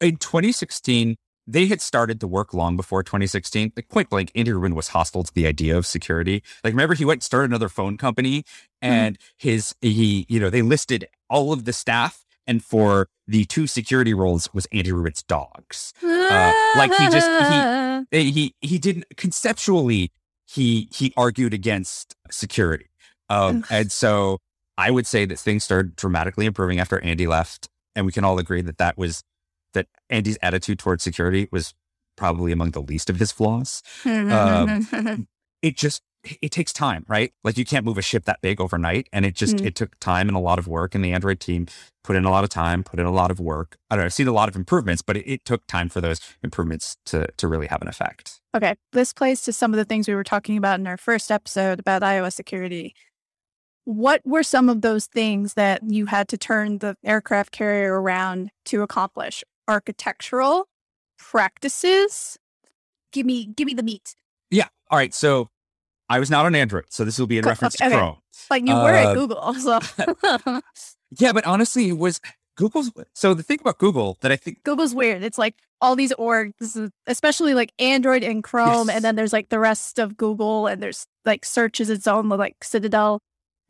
[SPEAKER 1] in 2016, they had started to work long before 2016. Like point blank, Andy Rubin was hostile to the idea of security. Like remember, he went and started another phone company, and his he you know they listed all of the staff, and for the two security roles was Andy Rubin's dogs. like he just- Eh, He he didn't conceptually he he argued against security, um, and so I would say that things started dramatically improving after Andy left, and we can all agree that that was that Andy's attitude towards security was probably among the least of his flaws. Um, It just it takes time, right? Like you can't move a ship that big overnight, and it just
[SPEAKER 2] Mm.
[SPEAKER 1] it took time and a lot of work. And the Android team put in a lot of time, put in a lot of work. I don't know, I've seen a lot of improvements, but it, it took time for those improvements to to really have an effect.
[SPEAKER 2] Okay, this plays to some of the things we were talking about in our first episode about iOS security. What were some of those things that you had to turn the aircraft carrier around to accomplish? Architectural practices? Give me give me the meat.
[SPEAKER 1] Yeah. All right. So I was not on Android, so this will be in
[SPEAKER 2] Co-
[SPEAKER 1] reference
[SPEAKER 2] okay,
[SPEAKER 1] to. Chrome.
[SPEAKER 2] Like you were
[SPEAKER 1] Uh,
[SPEAKER 2] at Google, so
[SPEAKER 1] Yeah, but honestly, it was Google's. So the thing about Google that I think
[SPEAKER 2] Google's weird. It's like all these orgs, especially like Android and Chrome,
[SPEAKER 1] Yes.
[SPEAKER 2] and then there's like the rest of Google, and there's like search is its own like Citadel.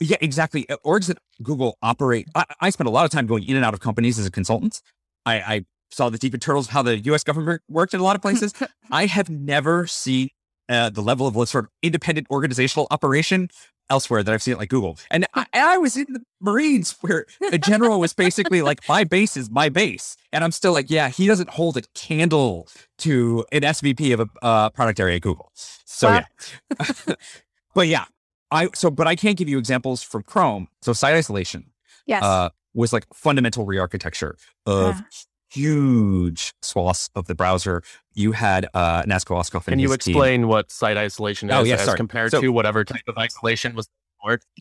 [SPEAKER 1] Yeah, exactly. Uh, Orgs that Google operate. I, I spent a lot of time going in and out of companies as a consultant. I, I saw the deep internals of how the U.S. government worked in a lot of places. I have never seen uh, the level of sort of independent organizational operation elsewhere that I've seen at like Google. And I, and I was in the Marines where a general was basically like, "My base is my base," and I'm still like, "Yeah, he doesn't hold a candle to an SVP of a uh, product area at Google." So
[SPEAKER 2] Wow.
[SPEAKER 1] yeah, but yeah, I so but I can't give you examples from Chrome. So site isolation
[SPEAKER 2] Yes.
[SPEAKER 1] uh, was like fundamental re-architecture of
[SPEAKER 2] Yeah.
[SPEAKER 1] huge swaths of the browser. You had uh, Nasko Oskov
[SPEAKER 3] Can you
[SPEAKER 1] his team.
[SPEAKER 3] explain what site isolation is
[SPEAKER 1] Oh, yeah,
[SPEAKER 3] as
[SPEAKER 1] sorry.
[SPEAKER 3] compared
[SPEAKER 1] So-
[SPEAKER 3] to whatever type of isolation was?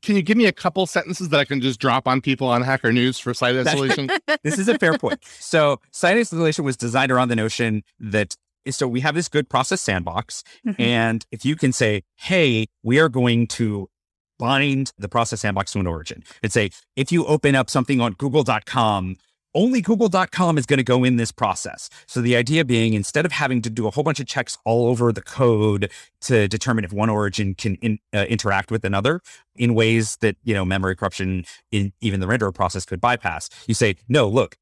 [SPEAKER 4] Can you give me a couple sentences that I can just drop on people on Hacker News for site isolation?
[SPEAKER 1] this is a fair point. So site isolation was designed around the notion that so we have this good process sandbox,
[SPEAKER 2] Mhm.
[SPEAKER 1] and if you can say, "Hey, we are going to bind the process sandbox to an origin," and say, if you open up something on Google.com. Only Google.com is going to go in this process. So the idea being, instead of having to do a whole bunch of checks all over the code to determine if one origin can in, uh, interact with another in ways that you know memory corruption in even the renderer process could bypass, you say, no, look,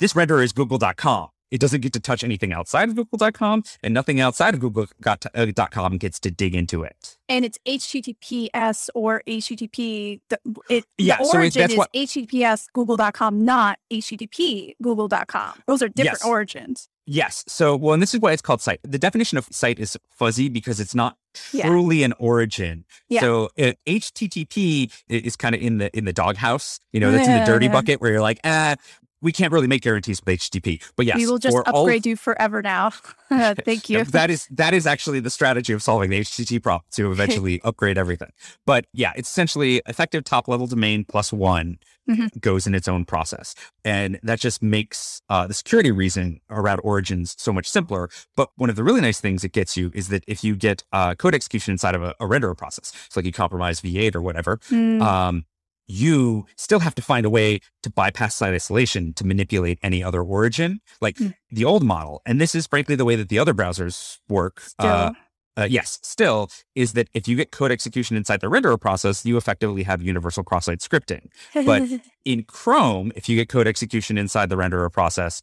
[SPEAKER 1] this renderer is Google.com. It doesn't get to touch anything outside of Google.com, and nothing outside of Google.com gets to dig into it.
[SPEAKER 2] and it's HTTPS or HTTP. The, it,
[SPEAKER 1] Yeah,
[SPEAKER 2] the
[SPEAKER 1] so
[SPEAKER 2] origin
[SPEAKER 1] that's
[SPEAKER 2] is
[SPEAKER 1] what-
[SPEAKER 2] HTTPS Google.com, not HTTP Google.com. Those are different
[SPEAKER 1] Yes.
[SPEAKER 2] origins.
[SPEAKER 1] Yes. So, well, and this is why it's called site. The definition of site is fuzzy because it's not
[SPEAKER 2] Yeah.
[SPEAKER 1] truly an origin.
[SPEAKER 2] Yeah.
[SPEAKER 1] So, uh, HTTP is kind of in the in the doghouse. You know, that's in the dirty bucket where you're like, ah, we can't really make guarantees with HTTP. But yes,
[SPEAKER 2] we will just upgrade you forever now. Thank you.
[SPEAKER 1] That is that is actually the strategy of solving the HTTP problem to eventually upgrade everything. But yeah, it's essentially effective top level domain plus one
[SPEAKER 2] Mhm.
[SPEAKER 1] goes in its own process, and that just makes uh, the security reason around origins so much simpler. But one of the really nice things it gets you is that if you get uh, code execution inside of a, a renderer process, so like you compromise V8 or whatever,
[SPEAKER 2] Mm,
[SPEAKER 1] um, you still have to find a way to bypass site isolation to manipulate any other origin, like
[SPEAKER 2] Hmm.
[SPEAKER 1] the old model. And this is frankly the way that the other browsers work. Uh, uh, yes, still is that if you get code execution inside the renderer process, you effectively have universal cross-site scripting. But in Chrome, if you get code execution inside the renderer process,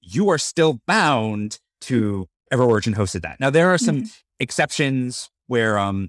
[SPEAKER 1] you are still bound to EverOrigin hosted that. Now there are some exceptions where um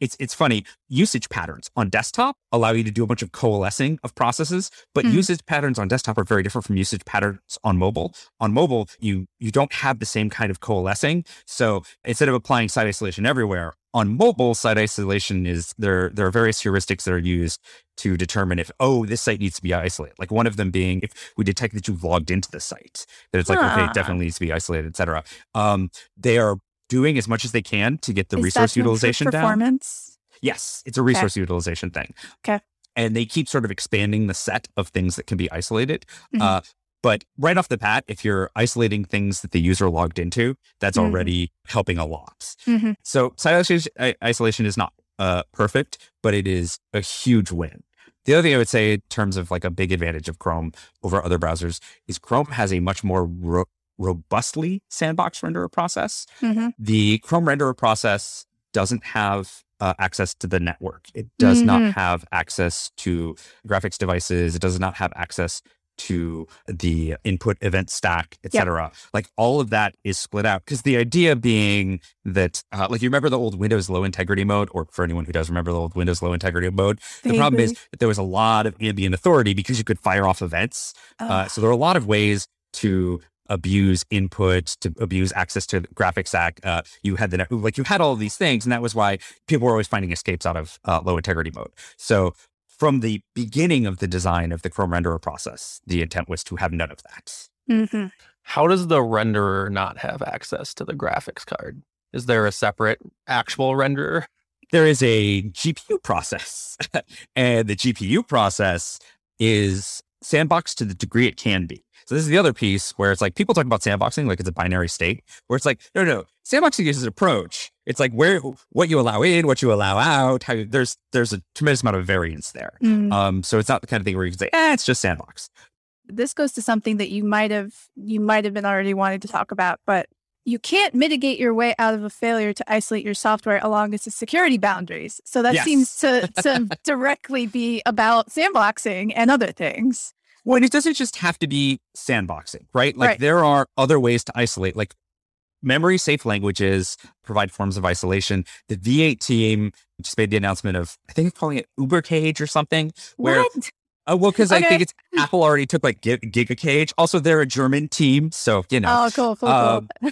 [SPEAKER 1] it's it's funny usage patterns on desktop allow you to do a bunch of coalescing of processes but
[SPEAKER 2] Mhm.
[SPEAKER 1] usage patterns on desktop are very different from usage patterns on mobile. On mobile you you don't have the same kind of coalescing so instead of applying site isolation everywhere on mobile site isolation is there there are various heuristics that are used to determine if oh this site needs to be isolated. Like one of them being if we detect that you've logged into the site that it's like okay it definitely needs to be isolated etc um they are doing as much as they can to get the
[SPEAKER 2] Is
[SPEAKER 1] resource utilization down
[SPEAKER 2] performance?
[SPEAKER 1] Yes, it's a resource utilization thing.
[SPEAKER 2] Okay.
[SPEAKER 1] And they keep sort of expanding the set of things that can be isolated.
[SPEAKER 2] Mhm.
[SPEAKER 1] Uh, but right off the bat, if you're isolating things that the user logged into, that's
[SPEAKER 2] Mhm.
[SPEAKER 1] already helping a lot.
[SPEAKER 2] Mhm.
[SPEAKER 1] So site isolation, isolation is not uh, perfect, but it is a huge win. The other thing I would say in terms of like a big advantage of Chrome over other browsers is Chrome has a much more ro- robustly sandbox renderer process
[SPEAKER 2] Mhm.
[SPEAKER 1] the Chrome renderer process doesn't have uh, access to the network. It does
[SPEAKER 2] Mhm.
[SPEAKER 1] not have access to graphics devices. It does not have access to the input event stack, etc. Like all of that is split out because the idea being that, uh, like you remember the old Windows low integrity mode, or for anyone who does remember the old Windows low integrity mode, the problem is that there was a lot of ambient authority because you could fire off events uh,
[SPEAKER 2] Oh.
[SPEAKER 1] so there are a lot of ways to abuse input, to abuse access to graphics stack. Uh, you had the like you had all of these things, and that was why people were always finding escapes out of uh, low integrity mode. So from the beginning of the design of the Chrome renderer process, the intent was to have none of that.
[SPEAKER 2] Mhm.
[SPEAKER 3] How does the renderer not have access to the graphics card? Is there a separate actual renderer?
[SPEAKER 1] There is a GPU process, and the GPU process is sandbox to the degree it can be. So this is the other piece where it's like people talk about sandboxing like it's a binary state, where it's like no, no, sandboxing is an approach. It's like where what you allow in, what you allow out. How you, there's there's a tremendous amount of variance there.
[SPEAKER 2] Mm.
[SPEAKER 1] Um, so it's not the kind of thing where you can say, eh, it's just sandbox.
[SPEAKER 2] this goes to something that you might have you might have been already wanting to talk about, but you can't mitigate your way out of a failure to isolate your software along its security boundaries. So that
[SPEAKER 1] Yes.
[SPEAKER 2] seems to, to directly be about sandboxing and other things.
[SPEAKER 1] Well, and it doesn't just have to be sandboxing, right? Like
[SPEAKER 2] Right.
[SPEAKER 1] there are other ways to isolate, like memory safe languages provide forms of isolation. The V8 team just made the announcement of, I think it's calling it Uber Cage or something. Where,
[SPEAKER 2] what?
[SPEAKER 1] Uh, well, because I think it's Apple already took like Gi- Giga Cage. Also, they're a German team. So, you know,
[SPEAKER 2] Oh, cool, cool,
[SPEAKER 1] um,
[SPEAKER 2] cool.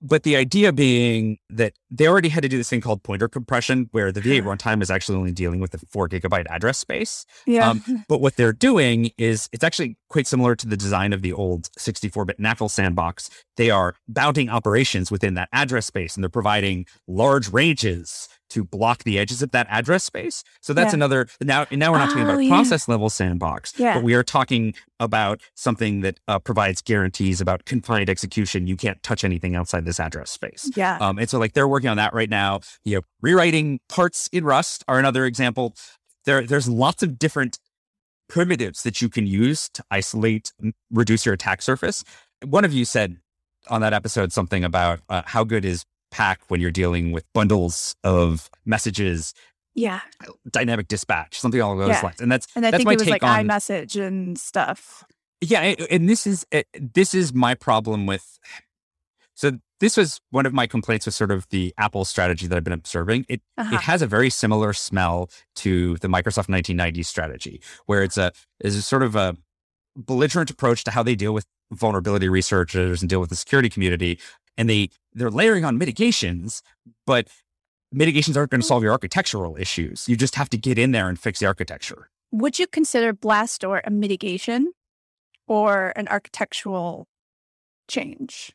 [SPEAKER 1] but the idea being that they already had to do this thing called pointer compression, where the V8 runtime is actually only dealing with the four gigabyte address space.
[SPEAKER 2] yeah.
[SPEAKER 1] um, But what they're doing is it's actually quite similar to the design of the old 64-bit NACL sandbox. They are bounding operations within that address space, and they're providing large ranges to block the edges of that address space. So that's
[SPEAKER 2] Yeah.
[SPEAKER 1] another now. Now we're not talking
[SPEAKER 2] Oh,
[SPEAKER 1] about
[SPEAKER 2] yeah.
[SPEAKER 1] process level sandbox,
[SPEAKER 2] Yeah.
[SPEAKER 1] but we are talking about something that uh, provides guarantees about confined execution. You can't touch anything outside this address space.
[SPEAKER 2] yeah.
[SPEAKER 1] Um, and so like they're working on that right now. You know, rewriting parts in Rust are another example. There, there's lots of different primitives that you can use to isolate, reduce your attack surface. One of you said on that episode something about uh, how good is PAC when you're dealing with bundles of messages,
[SPEAKER 2] yeah.
[SPEAKER 1] dynamic dispatch, something along those
[SPEAKER 2] Yeah.
[SPEAKER 1] lines. And that's
[SPEAKER 2] And I
[SPEAKER 1] that's
[SPEAKER 2] think
[SPEAKER 1] my
[SPEAKER 2] it was
[SPEAKER 1] take
[SPEAKER 2] like
[SPEAKER 1] on
[SPEAKER 2] iMessage and stuff.
[SPEAKER 1] yeah, and this is uh, this is my problem with. So this was one of my complaints with sort of the Apple strategy that I've been observing. It
[SPEAKER 2] Uh-huh.
[SPEAKER 1] it has a very similar smell to the Microsoft 1990s strategy, where it's a is a sort of a belligerent approach to how they deal with vulnerability researchers and deal with the security community, and they they're layering on mitigations, but mitigations aren't going to mm. solve your architectural issues. You just have to get in there and fix the architecture.
[SPEAKER 2] Would you consider Blastdoor a mitigation or an architectural change?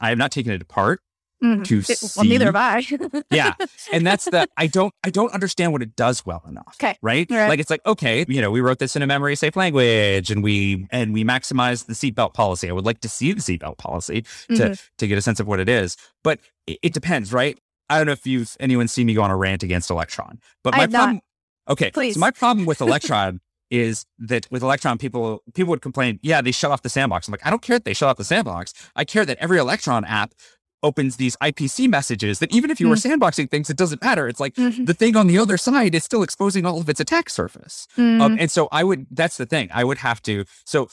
[SPEAKER 1] I have not taken it apart
[SPEAKER 2] Mhm.
[SPEAKER 1] to
[SPEAKER 2] It- well, neither
[SPEAKER 1] see-
[SPEAKER 2] have I.
[SPEAKER 1] Yeah. and that's the I don't I don't understand what it does well enough.
[SPEAKER 2] 'Kay.
[SPEAKER 1] Right?
[SPEAKER 2] Right.
[SPEAKER 1] Like it's like, okay, you know, we wrote this in a memory safe language and we and we maximized the seatbelt policy. I would like to see the seatbelt policy to
[SPEAKER 2] Mhm.
[SPEAKER 1] to get a sense of what it is. But it, it depends, right? I don't know if you've anyone seen me go on a rant against Electron. But my
[SPEAKER 2] have not.
[SPEAKER 1] problem Okay.
[SPEAKER 2] Please.
[SPEAKER 1] So my problem with Electron is that with Electron, people people would complain, yeah, they shut off the sandbox. I'm like, I don't care that they shut off the sandbox. I care that every Electron app opens these IPC messages that even if you were
[SPEAKER 2] Mm.
[SPEAKER 1] sandboxing things, it doesn't matter. It's like
[SPEAKER 2] Mhm.
[SPEAKER 1] the thing on the other side is still exposing all of its attack surface.
[SPEAKER 2] Mm.
[SPEAKER 1] Um, and so I would, that's the thing. I would have to, so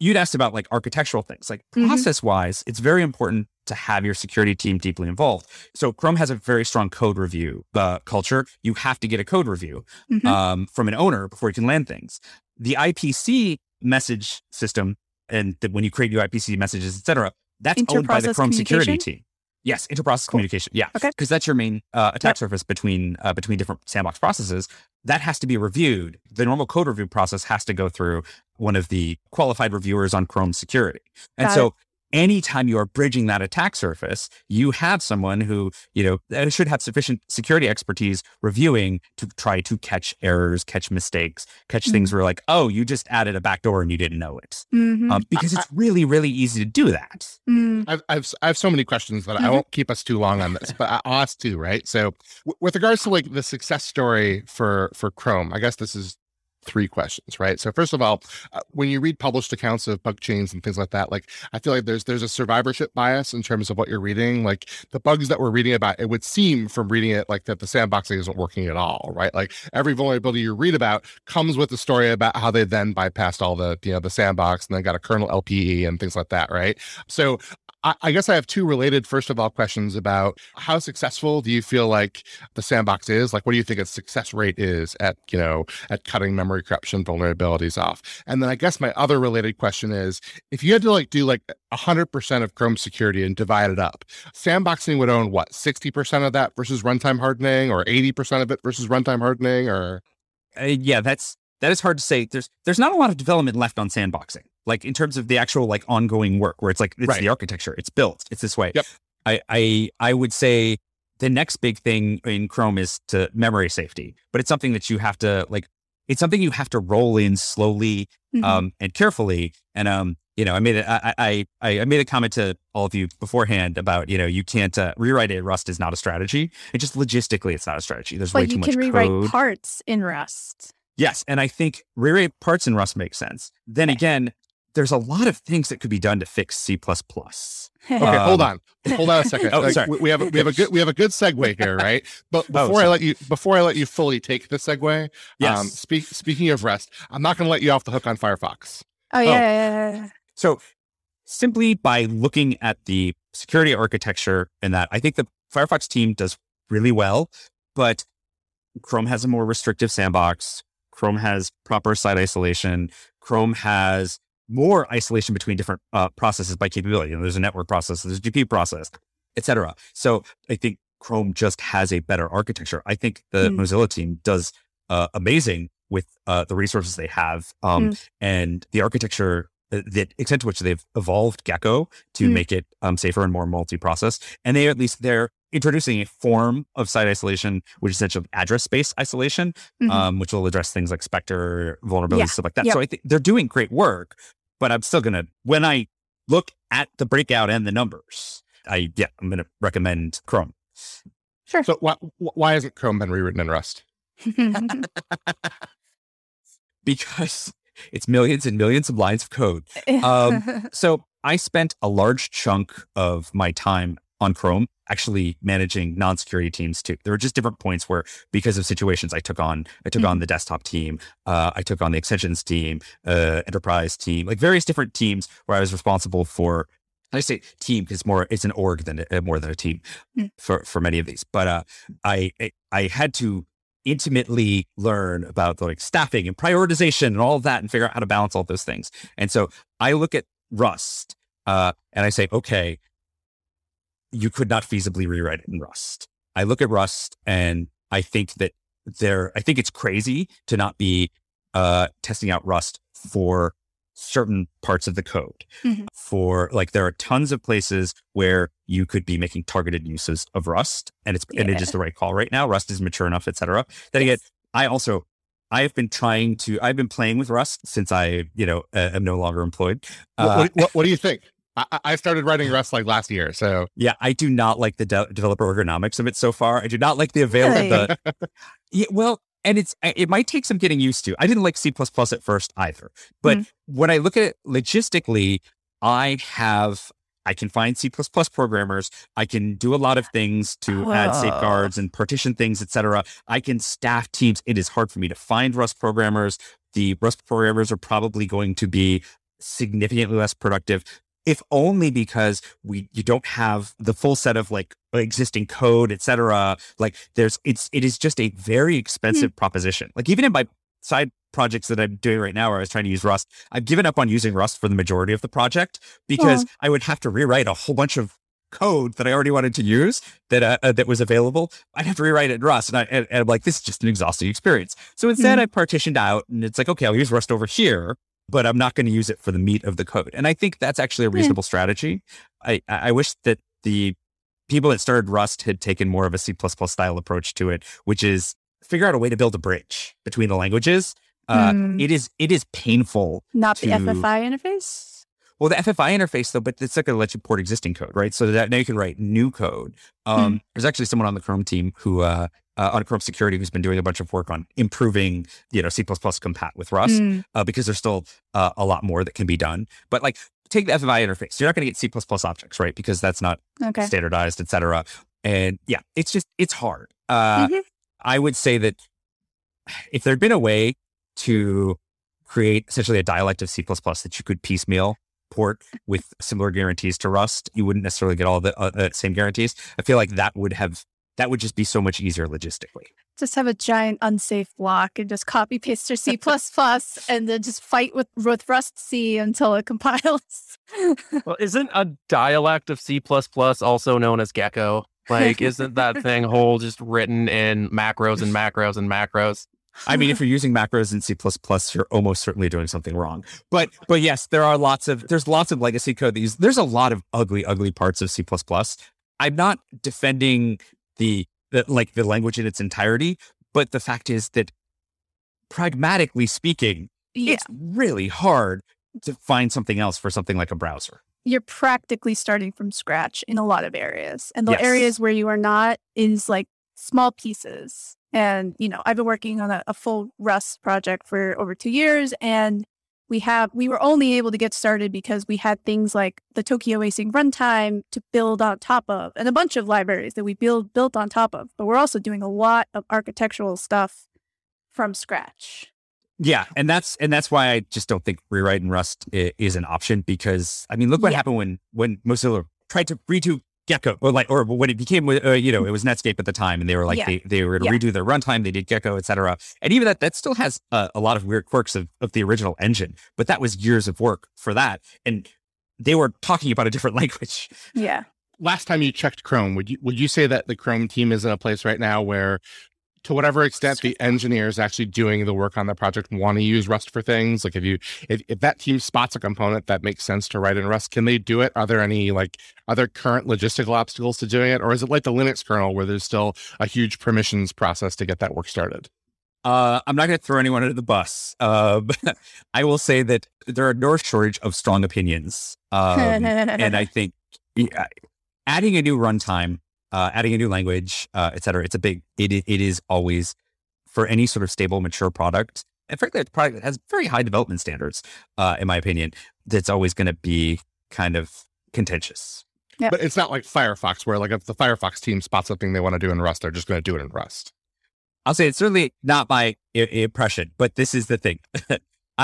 [SPEAKER 1] you'd asked about like architectural things, like
[SPEAKER 2] Mhm.
[SPEAKER 1] process wise, it's very important to have your security team deeply involved. So Chrome has a very strong code review uh, culture. You have to get a code review
[SPEAKER 2] Mhm.
[SPEAKER 1] um, from an owner before you can land things. The IPC message system, and that when you create new IPC messages, et cetera, that's owned by the Chrome security team. Yes, interprocess
[SPEAKER 2] Cool.
[SPEAKER 1] communication. Yeah,
[SPEAKER 2] Okay.
[SPEAKER 1] because that's your main uh, attack
[SPEAKER 2] Yep.
[SPEAKER 1] surface between uh, between different sandbox processes. That has to be reviewed. The normal code review process has to go through one of the qualified reviewers on Chrome security. And
[SPEAKER 2] Got
[SPEAKER 1] so anytime you are bridging that attack surface, you have someone who, you know, uh, should have sufficient security expertise reviewing to try to catch errors, catch mistakes, catch
[SPEAKER 2] Mm-hmm.
[SPEAKER 1] things where like, oh, you just added a backdoor and you didn't know it.
[SPEAKER 2] Mhm.
[SPEAKER 1] Um, because it's really, really easy to do that.
[SPEAKER 2] Mm.
[SPEAKER 4] I've, I've I have so many questions that I
[SPEAKER 2] Mhm.
[SPEAKER 4] won't keep us too long on this, but I- I'll ask two, right? So, w- with regards to like the success story for for Chrome, I guess this is three questions, right? So, first of all, uh, when you read published accounts of bug chains and things like that, like I feel like there's there's a survivorship bias in terms of what you're reading. Like the bugs that we're reading about, it would seem from reading it like that the sandboxing isn't working at all, right? Like every vulnerability you read about comes with a story about how they then bypassed all the you know the sandbox and then got a kernel LPE and things like that, right? So I, guess I have two related, first of all, questions about how successful do you feel like the sandbox is? Like, what do you think its success rate is at, you know, at cutting memory corruption vulnerabilities off? And then I guess my other related question is if you had to like do like 100% of Chrome security and divide it up, sandboxing would own what, 60% of that versus runtime hardening or 80% of it versus runtime hardening or?
[SPEAKER 1] Uh, yeah, that's that is hard to say. There's there's not a lot of development left on sandboxing, like in terms of the actual like ongoing work, where it's like it's
[SPEAKER 4] Right.
[SPEAKER 1] the architecture, it's built, it's this way.
[SPEAKER 4] Yep.
[SPEAKER 1] I I I would say the next big thing in Chrome is to memory safety, but it's something that you have to like. It's something you have to roll in slowly
[SPEAKER 2] Mhm.
[SPEAKER 1] um, and carefully. And um, you know, I made a, I, I I made a comment to all of you beforehand about you know you can't uh, rewrite it. Rust is not a strategy. It just logistically, it's not a strategy. There's way
[SPEAKER 2] but
[SPEAKER 1] too
[SPEAKER 2] you
[SPEAKER 1] much
[SPEAKER 2] can rewrite
[SPEAKER 1] code.
[SPEAKER 2] parts in Rust.
[SPEAKER 1] Yes, and I think rewrite parts in Rust makes sense. Then again, there's a lot of things that could be done to fix C++.
[SPEAKER 4] Okay, hold
[SPEAKER 1] Um,
[SPEAKER 4] on. Hold on a second.
[SPEAKER 1] Oh,
[SPEAKER 4] Like,
[SPEAKER 1] sorry.
[SPEAKER 4] We, we have a, we have a good we have a good segue here, right? But
[SPEAKER 1] Oh,
[SPEAKER 4] before I let you before I let you fully take the segue,
[SPEAKER 1] Yes.
[SPEAKER 4] um, speak, speaking of Rust, I'm not going to let you off the hook on Firefox.
[SPEAKER 2] Oh yeah, yeah, yeah, yeah.
[SPEAKER 1] So simply by looking at the security architecture and that, I think the Firefox team does really well, but Chrome has a more restrictive sandbox. Chrome has proper site isolation. Chrome has more isolation between different uh, processes by capability. You know, there's a network process, there's a GPU process, et cetera. So I think Chrome just has a better architecture. I think the
[SPEAKER 2] Hmm.
[SPEAKER 1] Mozilla team does uh, amazing with uh, the resources they have um, and the architecture, uh, the extent to which they've evolved Gecko to
[SPEAKER 2] Hmm.
[SPEAKER 1] make it um, safer and more multi-process. And they at least they're introducing a form of site isolation, which is essentially address space isolation,
[SPEAKER 2] Mhm.
[SPEAKER 1] um, which will address things like Spectre vulnerabilities,
[SPEAKER 2] Yeah.
[SPEAKER 1] stuff like that.
[SPEAKER 2] Yep.
[SPEAKER 1] So I think they're doing great work, but I'm still gonna when I look at the breakout and the numbers, I yeah, I'm gonna recommend Chrome.
[SPEAKER 2] Sure.
[SPEAKER 4] So why why hasn't Chrome been rewritten in Rust?
[SPEAKER 1] because it's millions and millions of lines of code. Um, So I spent a large chunk of my time on Chrome actually managing non-security teams too. There were just different points where because of situations I took on, I took on the desktop team, uh, I took on the extensions team, uh, enterprise team, like various different teams where I was responsible for I say team because more it's an org than a, more than a team
[SPEAKER 2] Mm.
[SPEAKER 1] for for many of these. But uh, I I- I had to intimately learn about the, like staffing and prioritization and all of that and figure out how to balance all those things. And so I look at Rust uh, and I say, okay, you could not feasibly rewrite it in Rust. I look at Rust and I think that there, I think it's crazy to not be uh, testing out Rust for certain parts of the code.
[SPEAKER 2] Mhm.
[SPEAKER 1] For like, there are tons of places where you could be making targeted uses of Rust, and it's and it is the right call right now. Rust is mature enough, etc. Then again,
[SPEAKER 2] Yes.
[SPEAKER 1] I also I have been trying to. I've been playing with Rust since I, you know, uh, am no longer employed. Uh,
[SPEAKER 4] what, what, what do you think? I, I- I started writing Rust like last year, so
[SPEAKER 1] Yeah, I do not like the de- developer ergonomics of it so far. I do not like the avail
[SPEAKER 2] Really?
[SPEAKER 1] the yeah, well, and it's it might take some getting used to. I didn't like C at first either, but
[SPEAKER 2] Mhm.
[SPEAKER 1] when I look at it logistically, I have I can find C++ programmers. I can do a lot of things to add safeguards and partition things, etc. I can staff teams. It is hard for me to find Rust programmers. The Rust programmers are probably going to be significantly less productive if only because we you don't have the full set of like existing code etc like there's it's it is just a very expensive proposition. Like even in my side projects that i'm doing right now where i was trying to use rust i've given up on using rust for the majority of the project because i would have to rewrite a whole bunch of code that i already wanted to use that uh, uh, that was available. I'd have to rewrite it in rust and, I, and, and i'm like this is just an exhausting experience. So instead
[SPEAKER 2] Mhm.
[SPEAKER 1] i partitioned out and it's like okay i'll use rust over here but I'm not going to use it for the meat of the code. And I think that's actually a reasonable strategy. I, I wish that the people that started Rust had taken more of a C style approach to it, which is figure out a way to build a bridge between the languages. Uh,
[SPEAKER 2] Hmm.
[SPEAKER 1] It is it is painful.
[SPEAKER 2] Not the FFI interface.
[SPEAKER 1] Well, the FFI interface though, but it's not going to let you port existing code, right? So that now you can write new code. Um, There's actually someone on the Chrome team who uh, uh, on Chrome security who's been doing a bunch of work on improving, you know, C compat with Rust
[SPEAKER 2] Mm,
[SPEAKER 1] uh, because there's still uh, a lot more that can be done. But like, take the FFI interface. You're not going to get C objects, right? Because that's not
[SPEAKER 2] okay.
[SPEAKER 1] standardized, et cetera. And yeah, it's just it's hard. Uh,
[SPEAKER 2] Mhm.
[SPEAKER 1] I would say that if there'd been a way to create essentially a dialect of C that you could piecemeal port with similar guarantees to Rust, you wouldn't necessarily get all the uh, uh, same guarantees. I feel like that would have that would just be so much easier logistically.
[SPEAKER 2] Just have a giant unsafe block and just copy paste your C and then just fight with with rustc until it compiles.
[SPEAKER 3] Well, isn't a dialect of C plus also known as Gecko? Like, isn't that thing whole just written in macros and macros and macros?
[SPEAKER 1] I mean, if you're using macros in C++, you're almost certainly doing something wrong. But but yes, there are lots of there's lots of legacy code. These there's a lot of ugly, ugly parts of C++. I'm not defending the, the like the language in its entirety, but the fact is that pragmatically speaking,
[SPEAKER 2] yeah,
[SPEAKER 1] it's really hard to find something else for something like a browser.
[SPEAKER 2] you're practically starting from scratch in a lot of areas, and the
[SPEAKER 1] Yes.
[SPEAKER 2] areas where you are not is like small pieces. And you know, I've been working on a, a full Rust project for over two years, and we have we were only able to get started because we had things like the Tokio Async runtime to build on top of, and a bunch of libraries that we build built on top of. But we're also doing a lot of architectural stuff from scratch.
[SPEAKER 1] Yeah, and that's and that's why I just don't think rewriting Rust is an option because I mean, look what
[SPEAKER 2] Yeah.
[SPEAKER 1] happened when when Mozilla tried to redo Gecko, or like, or when it became, uh, you know, it was Netscape at the time, and they were like,
[SPEAKER 2] Yeah.
[SPEAKER 1] they, they were going to redo their runtime, they did Gecko, et cetera, and even that that still has uh, a lot of weird quirks of of the original engine, but that was years of work for that, and they were talking about a different language.
[SPEAKER 2] Yeah.
[SPEAKER 4] last time you checked Chrome, would you would you say that the Chrome team is in a place right now where, to whatever extent the engineers actually doing the work on the project want to use Rust for things? Like if you if, if that team spots a component that makes sense to write in Rust, can they do it? Are there any like are there current logistical obstacles to doing it, or is it like the Linux kernel where there's still a huge permissions process to get that work started?
[SPEAKER 1] Uh, I'm not going to throw anyone under the bus. Uh, but I will say that there are no shortage of strong opinions. Um, and I think yeah, adding a new runtime, uh, adding a new language, uh, et cetera, it's a big, it, it is always for any sort of stable, mature product. And frankly, it's a product that has very high development standards, uh, in my opinion, that's always going to be kind of contentious.
[SPEAKER 2] Yeah.
[SPEAKER 4] But it's not like Firefox, where like if the Firefox team spots something they want to do in Rust, they're just going to do it in Rust.
[SPEAKER 1] I'll say it's certainly not my I- impression, but this is the thing. I,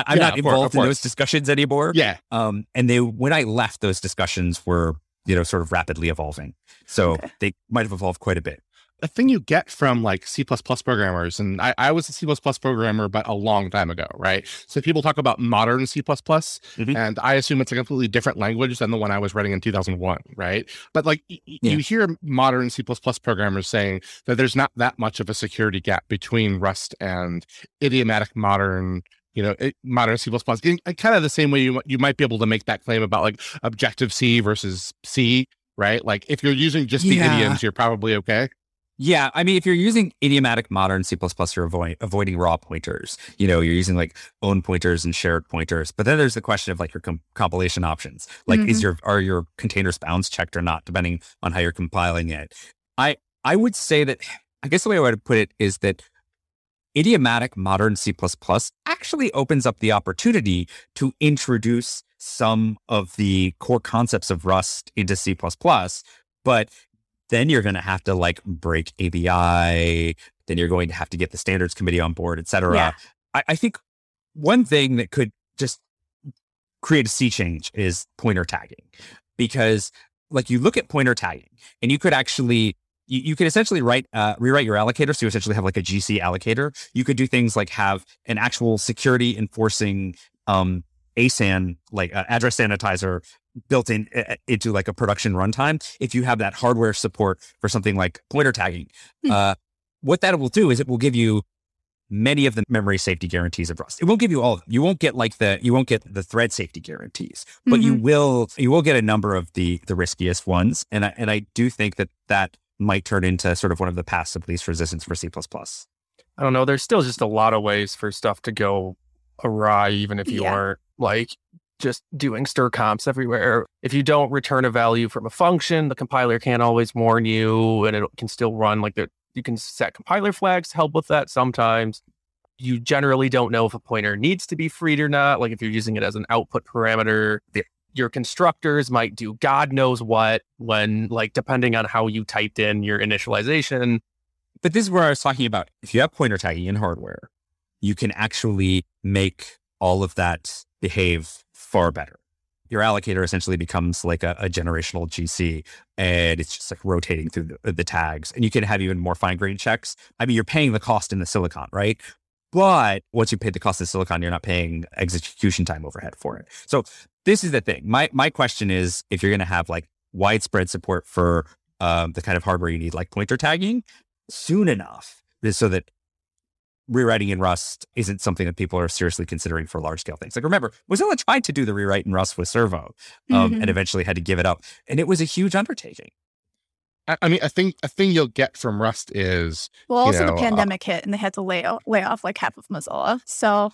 [SPEAKER 1] I'm
[SPEAKER 4] Yeah,
[SPEAKER 1] not
[SPEAKER 4] of course,
[SPEAKER 1] involved
[SPEAKER 4] of
[SPEAKER 1] in those discussions anymore.
[SPEAKER 4] Yeah,
[SPEAKER 1] Um, and they, when I left, those discussions were, you know, sort of rapidly evolving. So
[SPEAKER 2] Okay.
[SPEAKER 1] they might have evolved quite a bit.
[SPEAKER 4] the thing you get from like C programmers, and I, I was a C programmer, but a long time ago, right? So people talk about modern C,
[SPEAKER 1] Mhm.
[SPEAKER 4] and I assume it's a completely different language than the one I was writing in 2001, right? But like y- y-
[SPEAKER 1] Yeah.
[SPEAKER 4] you hear modern C programmers saying that there's not that much of a security gap between Rust and idiomatic modern. You know, it, modern C++, in, in kind of the same way you you might be able to make that claim about like Objective C versus C, right? Like if you're using just the
[SPEAKER 1] Yeah.
[SPEAKER 4] idioms, you're probably okay.
[SPEAKER 1] Yeah, I mean, if you're using idiomatic modern C++, you're avoid, avoiding raw pointers. You know, you're using like own pointers and shared pointers. But then there's the question of like your com- compilation options. Like, is mm-hmm. your are your containers bounds checked or not, depending on how you're compiling it. I I would say that I guess the way I would put it is that idiomatic modern C++ actually opens up the opportunity to introduce some of the core concepts of Rust into C++, but then you're going to have to like break ABI. Then you're going to have to get the standards committee on board, et cetera.
[SPEAKER 2] Yeah.
[SPEAKER 1] I, I think one thing that could just create a sea change is pointer tagging because like you look at pointer tagging and you could actually you, you could essentially write uh, rewrite your allocator so you essentially have like a gc allocator you could do things like have an actual security enforcing um asan like uh, address sanitizer built in uh, into like a production runtime if you have that hardware support for something like pointer tagging
[SPEAKER 2] Hmm.
[SPEAKER 1] uh, what that will do is it will give you many of the memory safety guarantees of Rust. It won't give you all of them. You won't get like the you won't get the thread safety guarantees, but you will you will get a number of the the riskiest ones. And I and I do think that that might turn into sort of one of the paths of least resistance for C++.
[SPEAKER 3] I don't know. There's still just a lot of ways for stuff to go awry, even if you
[SPEAKER 2] Yeah.
[SPEAKER 3] aren't like just doing strcmps everywhere. If you don't return a value from a function, the compiler can't always warn you, and it can still run like the. You can set compiler flags to help with that sometimes. You generally don't know if a pointer needs to be freed or not. Like if you're using it as an output parameter, the, your constructors might do God knows what when, like, depending on how you typed in your initialization.
[SPEAKER 1] But this is where I was talking about. If you have pointer tagging in hardware, you can actually make all of that behave far better. Your allocator essentially becomes like a, a generational GC and it's just like rotating through the, the tags. And you can have even more fine grained checks. I mean, you're paying the cost in the silicon, right? But once you pay the cost of silicon, you're not paying execution time overhead for it. So this is the thing. My my question is if you're going to have like widespread support for um, the kind of hardware you need, like pointer tagging, soon enough, so that rewriting in Rust isn't something that people are seriously considering for large scale things. Like remember, Mozilla tried to do the rewrite in Rust with Servo, um,
[SPEAKER 2] Mhm.
[SPEAKER 1] and eventually had to give it up, and it was a huge undertaking.
[SPEAKER 4] I, I mean, I think a thing you'll get from Rust is
[SPEAKER 2] Well,
[SPEAKER 4] you
[SPEAKER 2] also
[SPEAKER 4] know,
[SPEAKER 2] the
[SPEAKER 4] uh,
[SPEAKER 2] pandemic hit and they had to lay off, lay off like half of Mozilla. So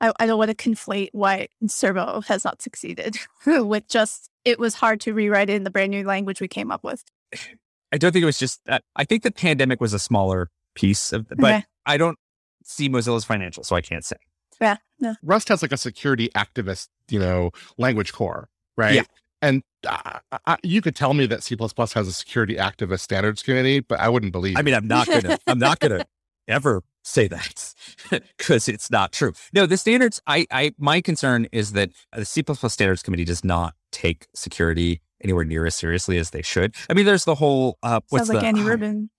[SPEAKER 2] I, I don't want to conflate why Servo has not succeeded with just it was hard to rewrite it in the brand new language we came up with.
[SPEAKER 1] I don't think it was just that. I think the pandemic was a smaller piece of, but
[SPEAKER 2] Okay.
[SPEAKER 1] I don't see Mozilla's financial, so I can't say.
[SPEAKER 2] Yeah, no.
[SPEAKER 4] Rust has like a security activist, you know, language core, right?
[SPEAKER 1] Yeah.
[SPEAKER 4] And uh, I, you could tell me that C++ has a security activist standards committee, but I wouldn't believe.
[SPEAKER 1] I mean, I'm not gonna, I'm not gonna ever say that because it's not true. No, the standards. I, I, my concern is that the C++ standards committee does not take security anywhere near as seriously as they should. I mean, there's the whole. Uh, what's
[SPEAKER 2] Sounds like
[SPEAKER 1] the,
[SPEAKER 2] Andy
[SPEAKER 1] ah,
[SPEAKER 2] Rubin.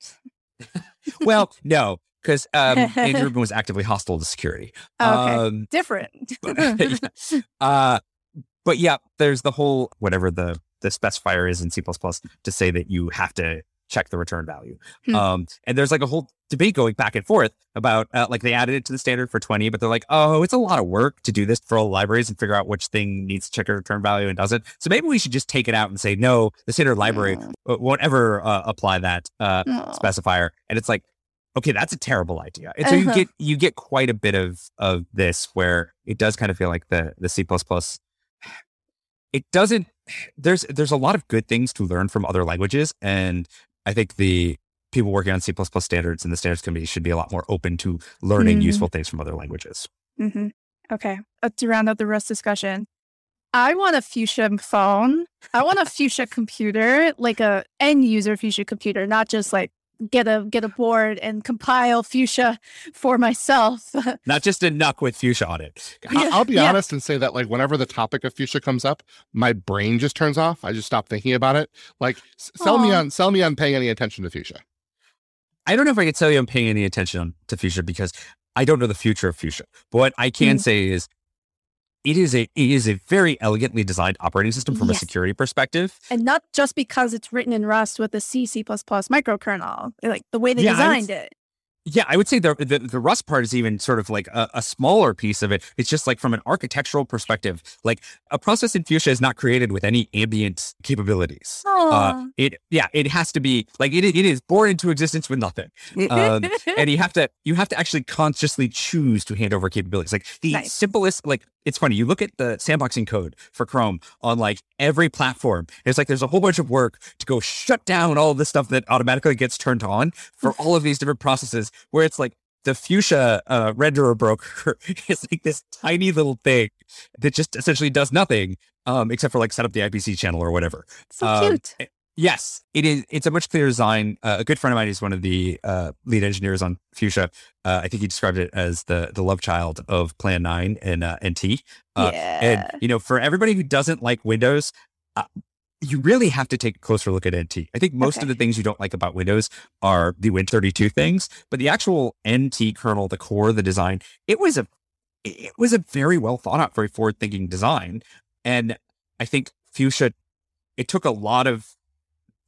[SPEAKER 1] Well, no, because um, Andy Rubin was actively hostile to security.
[SPEAKER 2] Oh, okay.
[SPEAKER 1] Um,
[SPEAKER 2] Different.
[SPEAKER 1] but, uh, but yeah, there's the whole whatever the the specifier is in C to say that you have to check the return value.
[SPEAKER 2] Hmm.
[SPEAKER 1] Um, and there's like a whole debate going back and forth about uh, like they added it to the standard for 20, but they're like, oh, it's a lot of work to do this for all libraries and figure out which thing needs to check a return value and doesn't. So maybe we should just take it out and say, no, the standard library uh, won't ever uh, apply that uh, specifier. And it's like, okay, that's a terrible idea. And so you
[SPEAKER 2] Uh-huh.
[SPEAKER 1] get you get quite a bit of of this where it does kind of feel like the the C it doesn't there's there's a lot of good things to learn from other languages. And I think the people working on C standards and the standards committee should be a lot more open to learning
[SPEAKER 2] Mhm.
[SPEAKER 1] useful things from other languages.
[SPEAKER 2] hmm Okay. Uh, to round out the Rust discussion, I want a Fuchsia phone. I want a Fuchsia computer, like a end user Fuchsia computer, not just like get a get a board and compile Fuchsia for myself.
[SPEAKER 1] Not just a NUC with fuchsia on it.
[SPEAKER 4] I-
[SPEAKER 2] Yeah,
[SPEAKER 4] I'll be
[SPEAKER 2] yeah.
[SPEAKER 4] honest and say that like whenever the topic of fuchsia comes up, my brain just turns off. I just stop thinking about it. Like s- sell me on sell me on paying any attention to fuchsia.
[SPEAKER 1] I don't know if I can tell you I'm paying any attention to fuchsia because I don't know the future of fuchsia. But what I can
[SPEAKER 2] Mm.
[SPEAKER 1] say is it is a it is a very elegantly designed operating system from a security perspective.
[SPEAKER 2] and not just because it's written in Rust with a C C microkernel, like the way they
[SPEAKER 1] Yeah, would
[SPEAKER 2] designed it.
[SPEAKER 1] Yeah, I would say the, the the Rust part is even sort of like a, a smaller piece of it. It's just like from an architectural perspective, like a process in Fuchsia is not created with any ambient capabilities. Uh, it yeah, it has to be like it, it is born into existence with nothing, um, and you have to you have to actually consciously choose to hand over capabilities. Like the
[SPEAKER 2] Nice.
[SPEAKER 1] simplest, like it's funny. You look at the sandboxing code for Chrome on like every platform. It's like there's a whole bunch of work to go shut down all the stuff that automatically gets turned on for all of these different processes. Where it's like the Fuchsia uh, renderer broker is like this tiny little thing that just essentially does nothing um, except for like set up the IPC channel or whatever.
[SPEAKER 2] So
[SPEAKER 1] Um,
[SPEAKER 2] cute.
[SPEAKER 1] Yes, it is. It's a much clearer design. Uh, a good friend of mine is one of the uh, lead engineers on Fuchsia. Uh, I think he described it as the the love child of Plan Nine and uh, NT. Uh,
[SPEAKER 2] yeah.
[SPEAKER 1] And you know, for everybody who doesn't like Windows, uh, you really have to take a closer look at NT. I think most of the things you don't like about Windows are the Win32 things, but the actual NT kernel, the core, the design, it was a it was a very well thought out, very forward thinking design. And I think Fuchsia, it took a lot of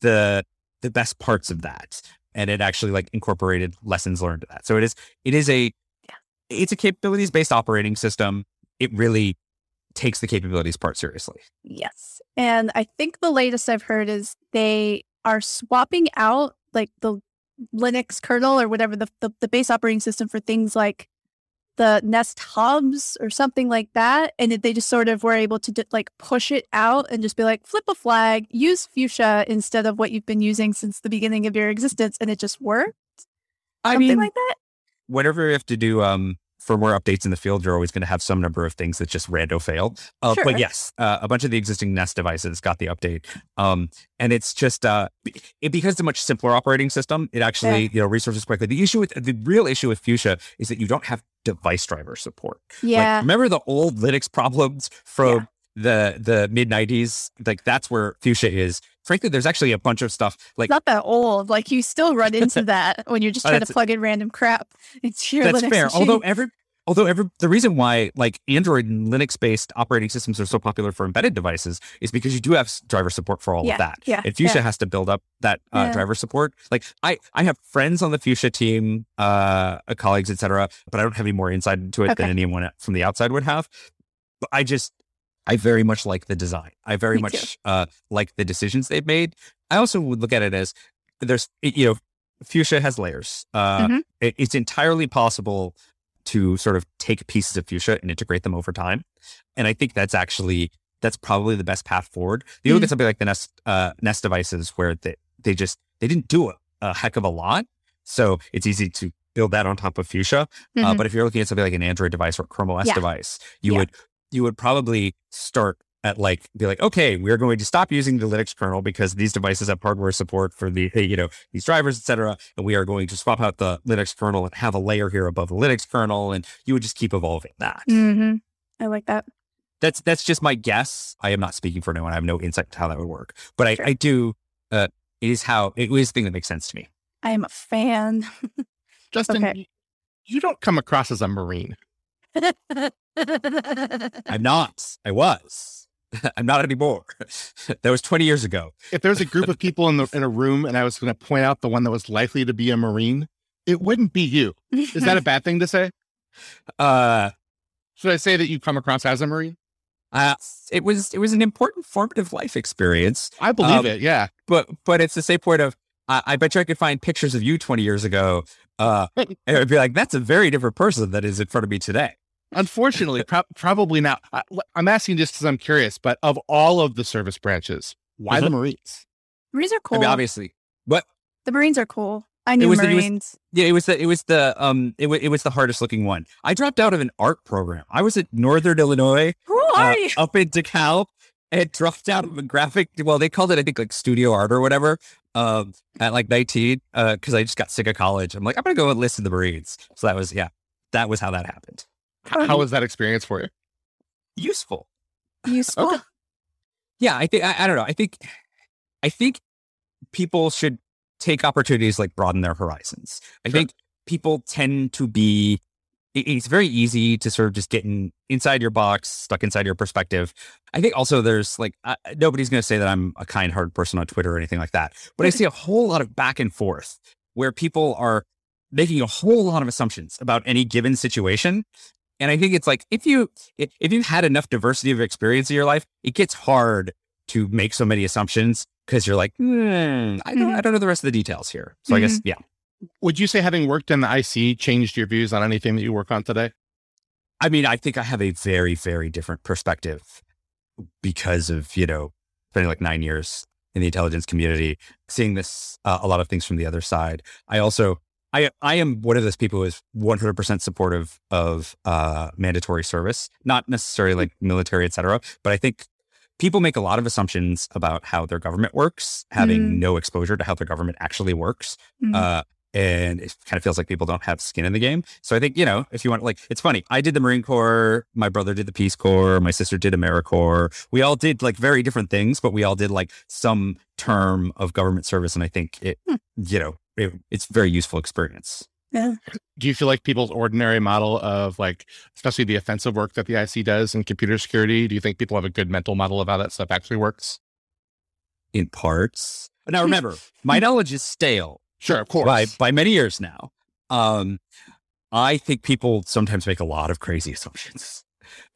[SPEAKER 1] the the best parts of that and it actually like incorporated lessons learned to that. So it is it is a it's a capabilities based operating system. It really takes the capabilities part seriously.
[SPEAKER 2] Yes. And I think the latest I've heard is they are swapping out like the Linux kernel or whatever the, the, the base operating system for things like the Nest hubs or something like that. And they just sort of were able to d- like push it out and just be like, flip a flag, use Fuchsia instead of what you've been using since the beginning of your existence. And it just worked.
[SPEAKER 1] I
[SPEAKER 2] Something
[SPEAKER 1] mean,
[SPEAKER 2] like that.
[SPEAKER 1] whenever you have to do um firmware updates in the field, you're always going to have some number of things that just rando fail. Uh,
[SPEAKER 2] Sure.
[SPEAKER 1] But yes, uh, a bunch of the existing Nest devices got the update, um, and it's just uh, it, because it's a much simpler operating system. It actually you know resources quickly. The issue with the real issue with Fuchsia is that you don't have device driver support. Like,
[SPEAKER 2] Yeah.
[SPEAKER 1] remember the old Linux problems from the the mid '90s? Like that's where Fuchsia is. Frankly, there's actually a bunch of stuff like
[SPEAKER 2] not that old. Like you still run into that when you're just
[SPEAKER 1] Oh,
[SPEAKER 2] trying to plug in random crap into your
[SPEAKER 1] That's
[SPEAKER 2] Linux
[SPEAKER 1] fair.
[SPEAKER 2] machine.
[SPEAKER 1] Although every although every the reason why like Android and Linux based operating systems are so popular for embedded devices is because you do have driver support for all
[SPEAKER 2] Yeah,
[SPEAKER 1] of that.
[SPEAKER 2] yeah,
[SPEAKER 1] And Fuchsia
[SPEAKER 2] yeah.
[SPEAKER 1] has to build up that uh,
[SPEAKER 2] Yeah.
[SPEAKER 1] driver support. Like I I have friends on the Fuchsia team, uh, uh, colleagues, etc. But I don't have any more insight into it than anyone from the outside would have. But I just I very much like the design. I very
[SPEAKER 2] Me
[SPEAKER 1] much uh, like the decisions they've made. I also would look at it as there's you know Fuchsia has layers. Uh,
[SPEAKER 2] Mhm.
[SPEAKER 1] it- it's entirely possible to sort of take pieces of Fuchsia and integrate them over time. And I think that's actually that's probably the best path forward. You look
[SPEAKER 2] Mm.
[SPEAKER 1] at something like the Nest uh, Nest devices where they, they just they didn't do a, a heck of a lot, so it's easy to build that on top of Fuchsia. Uh,
[SPEAKER 2] Mhm.
[SPEAKER 1] but if you're looking at something like an Android device or a Chrome OS
[SPEAKER 2] Yeah.
[SPEAKER 1] device, you
[SPEAKER 2] Yeah.
[SPEAKER 1] would you would probably start at like be like, okay, we're going to stop using the Linux kernel because these devices have hardware support for the you know these drivers, etc. And we are going to swap out the Linux kernel and have a layer here above the Linux kernel, and you would just keep evolving that.
[SPEAKER 2] Mhm. I like that.
[SPEAKER 1] That's that's just my guess. I am not speaking for anyone. I have no insight to how that would work, but I,
[SPEAKER 2] Sure.
[SPEAKER 1] I do. Uh, it is how it is a thing that makes sense to me.
[SPEAKER 2] I am a fan.
[SPEAKER 4] Justin,
[SPEAKER 2] Okay.
[SPEAKER 4] you, you don't come across as a Marine.
[SPEAKER 1] I'm not. I was. I'm not anymore. that was 20 years ago.
[SPEAKER 4] If there's a group of people in the in a room and I was going to point out the one that was likely to be a Marine, it wouldn't be you. Is that a bad thing to say?
[SPEAKER 1] Uh,
[SPEAKER 4] Should I say that you come across as a Marine?
[SPEAKER 1] uh, it was it was an important formative life experience,
[SPEAKER 4] I believe
[SPEAKER 1] Um,
[SPEAKER 4] it. Yeah.
[SPEAKER 1] but but it's the same point of I, I bet you I could find pictures of you 20 years ago, uh, and it would be like that's a very different person that is in front of me today.
[SPEAKER 4] Unfortunately, pro- probably not. I, I'm asking just because I'm curious, but of all of the service branches, why the Marines?
[SPEAKER 2] Marines are cool.
[SPEAKER 1] I mean, obviously, but
[SPEAKER 2] the Marines are cool. I knew it
[SPEAKER 1] was the- it was-
[SPEAKER 2] Marines.
[SPEAKER 1] Yeah, it was the it was the um it, wa- it was the hardest looking one. I dropped out of an art program. I was at Northern Illinois,
[SPEAKER 2] Who
[SPEAKER 1] uh,
[SPEAKER 2] are you?
[SPEAKER 1] up in DeKalb, and dropped out of a graphic. Well, they called it I think like studio art or whatever. Um, at like nineteen, uh, because I just got sick of college. I'm like, I'm gonna go enlist in the Marines. So that was yeah, that was how that happened.
[SPEAKER 4] H- How was that experience for you?
[SPEAKER 1] Useful.
[SPEAKER 2] Useful.
[SPEAKER 4] Okay.
[SPEAKER 1] Yeah, I think I, I don't know. I think I think people should take opportunities like broaden their horizons. I
[SPEAKER 4] Sure.
[SPEAKER 1] think people tend to be it- it's very easy to sort of just get in, inside your box, stuck inside your perspective. I think also there's like uh, nobody's going to say that I'm a kind-hearted person on Twitter or anything like that, but I see a whole lot of back and forth where people are making a whole lot of assumptions about any given situation. And I think it's like if you if, if you've had enough diversity of experience in your life, it gets hard to make so many assumptions because you're like, hmm, I don't I don't know the rest of the details here. So I guess yeah.
[SPEAKER 4] Would you say having worked in the IC changed your views on anything that you work on today?
[SPEAKER 1] I mean, I think I have a very, very different perspective because of, you know, spending like nine years in the intelligence community, seeing this, uh, a lot of things from the other side. I also, I I am one of those people who is 100% supportive of uh, mandatory service, not necessarily like military, et cetera, but I think people make a lot of assumptions about how their government works, having
[SPEAKER 2] Mm.
[SPEAKER 1] no exposure to how their government actually works.
[SPEAKER 2] Mhm.
[SPEAKER 1] Uh, and it kind of feels like people don't have skin in the game. So I think, you know, if you want, like, it's funny. I did the Marine Corps. My brother did the Peace Corps. My sister did AmeriCorps. We all did like very different things, but we all did like some term of government service. And I think it,
[SPEAKER 2] Hmm.
[SPEAKER 1] you know, it's a very useful experience.
[SPEAKER 2] Yeah.
[SPEAKER 4] Do you feel like people's ordinary model of like, especially the offensive work that the IC does in computer security, do you think people have a good mental model of how that stuff actually works?
[SPEAKER 1] in parts. Now, remember, my knowledge is stale
[SPEAKER 4] Sure, of course.
[SPEAKER 1] by by many years now. Um, I think people sometimes make a lot of crazy assumptions.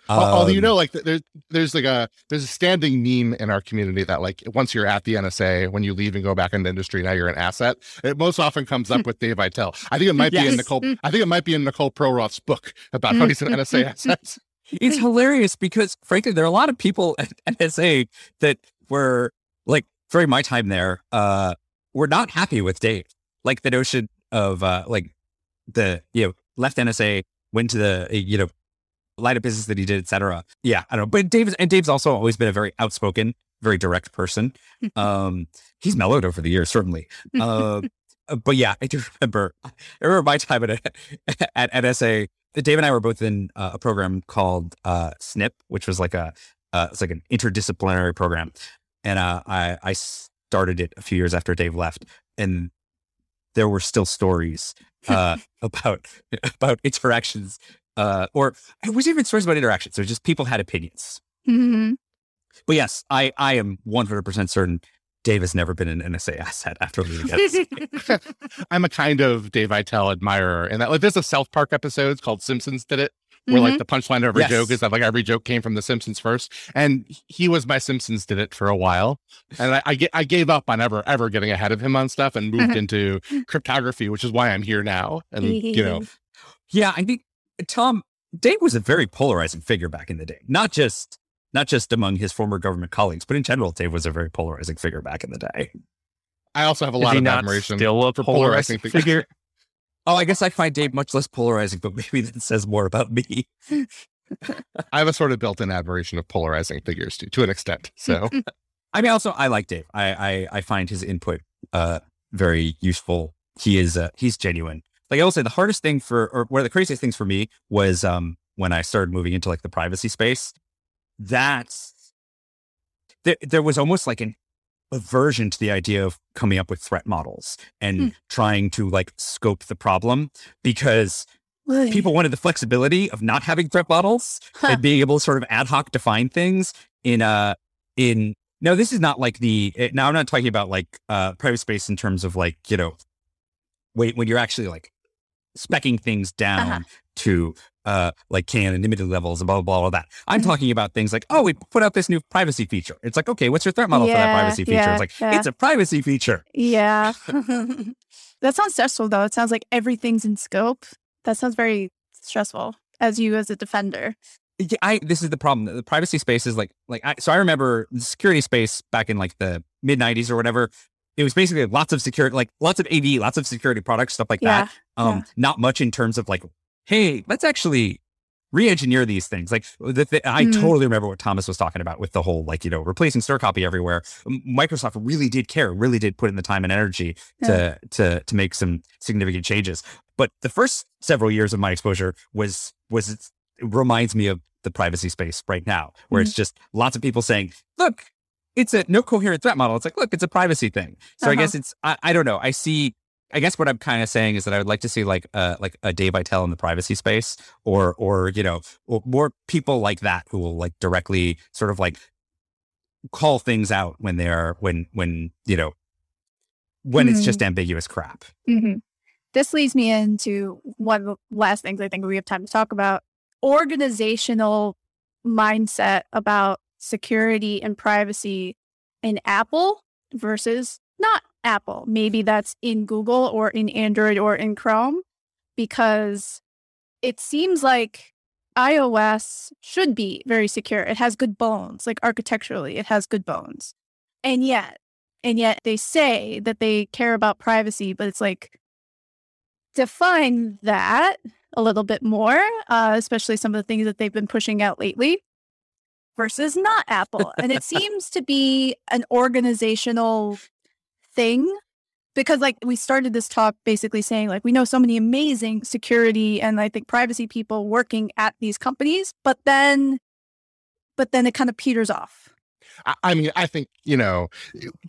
[SPEAKER 4] Al- Although you
[SPEAKER 1] Um,
[SPEAKER 4] know, like there's there's like a there's a standing meme in our community that like once you're at the NSA, when you leave and go back into industry, now you're an asset. It most often comes up with Dave Aitel. I think it might be in Nicole. I think it might be in Nicole Perlroth's book about how he's an NSA asset.
[SPEAKER 1] it's hilarious because, frankly, there are a lot of people at NSA that were like during my time there, uh, were not happy with Dave. Like the notion of uh, like the you know left NSA, went to the you know line of business that he did, et cetera. Yeah, I don't know. But Dave's and Dave's also always been a very outspoken, very direct person. Um, he's mellowed over the years, certainly. Uh, but yeah, I do remember. I remember my time at at NSA. Dave and I were both in uh, a program called uh, SNP, which was like a uh, it's like an interdisciplinary program, and uh, I I started it a few years after Dave left, and there were still stories uh, about about interactions, uh, or it was even stories about interactions. So just people had opinions.
[SPEAKER 2] Mhm.
[SPEAKER 1] But yes, I I am one hundred percent certain Dave has never been an NSA asset after leaving NSA.
[SPEAKER 4] I'm a kind of Dave Aitel admirer, and that like there's a South Park episode called Simpsons did it, where like the punchline of every
[SPEAKER 1] Yes.
[SPEAKER 4] joke is that like every joke came from the Simpsons first, and he was my Simpsons did it for a while, and I I, ga- I gave up on ever ever getting ahead of him on stuff and moved into cryptography, which is why I'm here now, and you know
[SPEAKER 1] Yeah, I think Tom Dave was a very polarizing figure back in the day. Not just not just among his former government colleagues, but in general, Dave was a very polarizing figure back in the day.
[SPEAKER 4] I also have a
[SPEAKER 3] Is
[SPEAKER 4] lot
[SPEAKER 3] he
[SPEAKER 4] of
[SPEAKER 3] not
[SPEAKER 4] admiration.
[SPEAKER 3] still a
[SPEAKER 4] for
[SPEAKER 3] polarizing
[SPEAKER 4] polarizing
[SPEAKER 3] figure?
[SPEAKER 1] Oh, I guess I find Dave much less polarizing, but maybe that says more about me.
[SPEAKER 4] I have a sort of built-in admiration of polarizing figures to to an extent. So
[SPEAKER 1] I mean, also I like Dave. I I, I find his input uh very useful. He is uh, he's genuine. Like I will say, the hardest thing for or one of the craziest things for me was um when I started moving into like the privacy space. That's there. There was almost like an aversion to the idea of coming up with threat models and
[SPEAKER 2] Hmm.
[SPEAKER 1] trying to like scope the problem because people wanted the flexibility of not having threat models
[SPEAKER 2] Huh.
[SPEAKER 1] and being able to sort of ad hoc define things in a in no this is not like the eh, now i'm not talking about like uh private space in terms of like you know wait when you're actually like specking things down
[SPEAKER 2] Uh-huh.
[SPEAKER 1] to uh like can anonymity levels and blah blah blah all that i'm
[SPEAKER 2] Mhm.
[SPEAKER 1] talking about things like oh we put out this new privacy feature it's like okay what's your threat model for that privacy feature
[SPEAKER 2] yeah,
[SPEAKER 1] it's like
[SPEAKER 2] yeah.
[SPEAKER 1] it's a privacy feature
[SPEAKER 2] Yeah. that sounds stressful though. It sounds like everything's in scope. That sounds very stressful as you as a defender.
[SPEAKER 1] Yeah, I this is the problem. The privacy space is like like I so I remember the security space back in like the mid '90s or whatever. It was basically lots of security, like lots of AV, lots of security products, stuff like
[SPEAKER 2] Yeah.
[SPEAKER 1] that. Um,
[SPEAKER 2] yeah.
[SPEAKER 1] not much in terms of like, hey, let's actually re-engineer these things. Like the, the, I
[SPEAKER 2] Mhm.
[SPEAKER 1] totally remember what Thomas was talking about with the whole like you know replacing strcpy everywhere. Microsoft really did care, really did put in the time and energy to to to make some significant changes. But the first several years of my exposure was was it reminds me of the privacy space right now, where it's just lots of people saying, "Look, it's a no coherent threat model." It's like, look, it's a privacy thing. So I
[SPEAKER 2] Uh-huh.
[SPEAKER 1] guess it's I, I don't know. I see. I guess what I'm kind of saying is that I would like to see like uh like a Dave Aitel in the privacy space, or or you know, or more people like that who will like directly sort of like call things out when they're when when you know when it's
[SPEAKER 2] Hmm.
[SPEAKER 1] just ambiguous crap.
[SPEAKER 2] hmm This leads me into one of the last things I think we have time to talk about organizational mindset about security and privacy in Apple versus not Apple. Maybe that's in Google or in Android or in Chrome because it seems like iOS should be very secure. It has good bones, like architecturally, it has good bones. And yet, and yet they say that they care about privacy, but it's like define that a little bit more, uh, especially some of the things that they've been pushing out lately versus not Apple. and it seems to be an organizational thing because like we started this talk basically saying like we know so many amazing security and I think privacy people working at these companies, but then but then it kind of peters off.
[SPEAKER 4] I, mean, I think you know,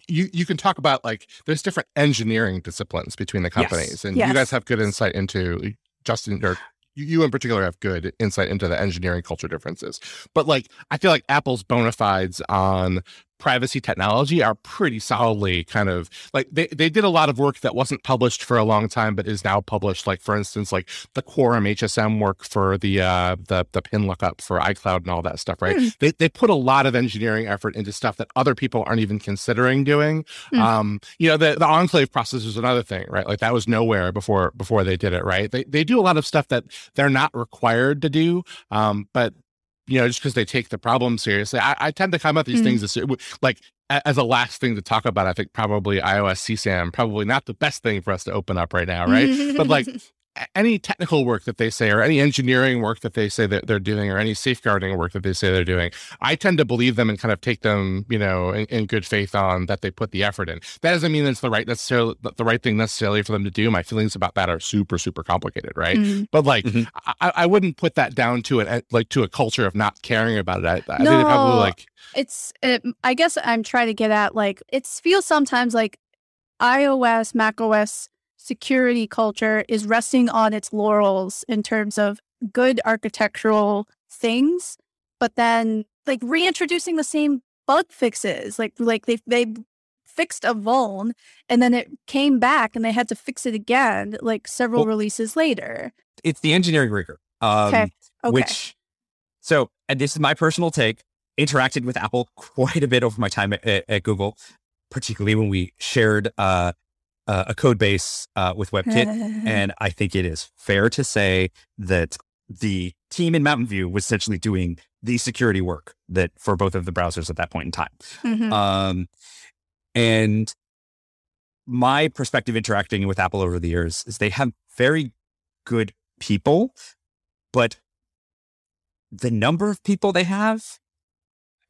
[SPEAKER 4] you you can talk about like there's different engineering disciplines between the companies,
[SPEAKER 1] Yes.
[SPEAKER 4] and
[SPEAKER 2] Yes.
[SPEAKER 4] you guys have good insight into Justin or you, in particular have good insight into the engineering culture differences. But like, I feel like Apple's bona fides on privacy technology are pretty solidly kind of like they, they did a lot of work that wasn't published for a long time but is now published. Like for instance like the quorum hsm work for the uh the the pin lookup for icloud and all that stuff right?
[SPEAKER 2] Hmm.
[SPEAKER 4] they, they put a lot of engineering effort into stuff that other people aren't even considering doing.
[SPEAKER 2] Hmm.
[SPEAKER 4] um you know the, the enclave process is another thing right? Like that was nowhere before before they did it right? They, they do a lot of stuff that they're not required to do um but you know just because they take the problem seriously I, I tend to come at these
[SPEAKER 2] Hmm.
[SPEAKER 4] things as like as a last thing to talk about i think probably ios csam probably not the best thing for us to open up right now right but like any technical work that they say or any engineering work that they say that they're doing or any safeguarding work that they say they're doing i tend to believe them and kind of take them you know in, in good faith on that they put the effort in that doesn't mean it's the right necessarily the right thing necessarily for them to do my feelings about that are super super complicated right
[SPEAKER 2] Mm.
[SPEAKER 4] but like
[SPEAKER 1] Mhm.
[SPEAKER 4] I, I wouldn't put that down to it like to a culture of not caring about it i, I think probably
[SPEAKER 2] No.
[SPEAKER 4] like
[SPEAKER 2] It's, it, I guess I'm trying to get at like, it feels sometimes like iOS, macOS security culture is resting on its laurels in terms of good architectural things, but then like reintroducing the same bug fixes. Like, like they, they fixed a vuln and then it came back and they had to fix it again, like several
[SPEAKER 1] Well-
[SPEAKER 2] releases later.
[SPEAKER 1] It's the engineering rigor. Um,
[SPEAKER 2] Okay. Okay.
[SPEAKER 1] Which, so, and this is my personal take, interacted with Apple quite a bit over my time at, at, at Google, particularly when we shared uh, uh, a code base uh, with WebKit. and I think it is fair to say that the team in Mountain View was essentially doing the security work that for both of the browsers at that point in time.
[SPEAKER 2] Mhm.
[SPEAKER 1] Um, and my perspective interacting with Apple over the years is they have very good people, but the number of people they have,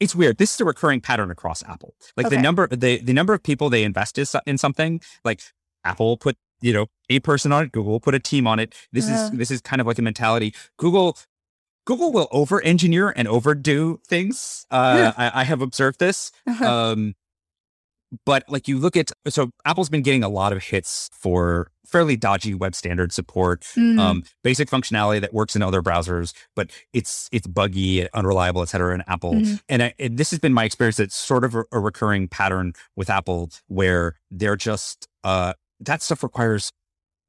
[SPEAKER 1] it's weird. This is a recurring pattern across Apple. Like the number, the, the number of people they invest is in something, like Apple put, you know, a person on it, Google put a team on it. This
[SPEAKER 2] Uh.
[SPEAKER 1] is, this is kind of like a mentality. Google, Google will over engineer and overdo things. Uh, I, I have observed this um, but like you look at so Apple's been getting a lot of hits for fairly dodgy web standard support,
[SPEAKER 2] Mhm.
[SPEAKER 1] um, basic functionality that works in other browsers, but it's it's buggy, unreliable, et cetera, in Apple.
[SPEAKER 2] Mhm.
[SPEAKER 1] And, I, and this has been my experience. It's sort of a, a recurring pattern with Apple where they're just uh, that stuff requires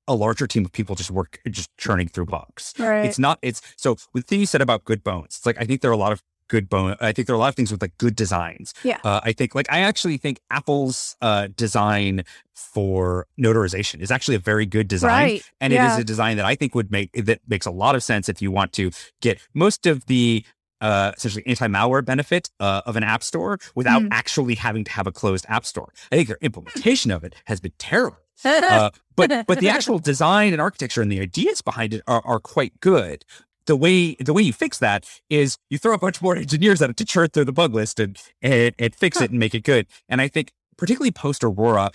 [SPEAKER 1] a larger team of people just work just churning through bugs.
[SPEAKER 2] right.
[SPEAKER 1] It's not. It's so with the thing you said about good bones. It's like I think there are a lot of good bone. I think there are a lot of things with like good designs.
[SPEAKER 2] Yeah.
[SPEAKER 1] Uh, I think like I actually think Apple's uh, design for notarization is actually a very good design,
[SPEAKER 2] Right.
[SPEAKER 1] and it
[SPEAKER 2] yeah.
[SPEAKER 1] is a design that I think would make that makes a lot of sense if you want to get most of the. Uh, essentially anti-malware benefit uh, of an app store without
[SPEAKER 2] Mhm.
[SPEAKER 1] actually having to have a closed app store. I think their implementation of it has been terrible. Uh, but but the actual design and architecture and the ideas behind it are, are quite good. The way the way you fix that is you throw a bunch more engineers at it to churn through the bug list and and, and fix it and make it good. And I think particularly post Aurora,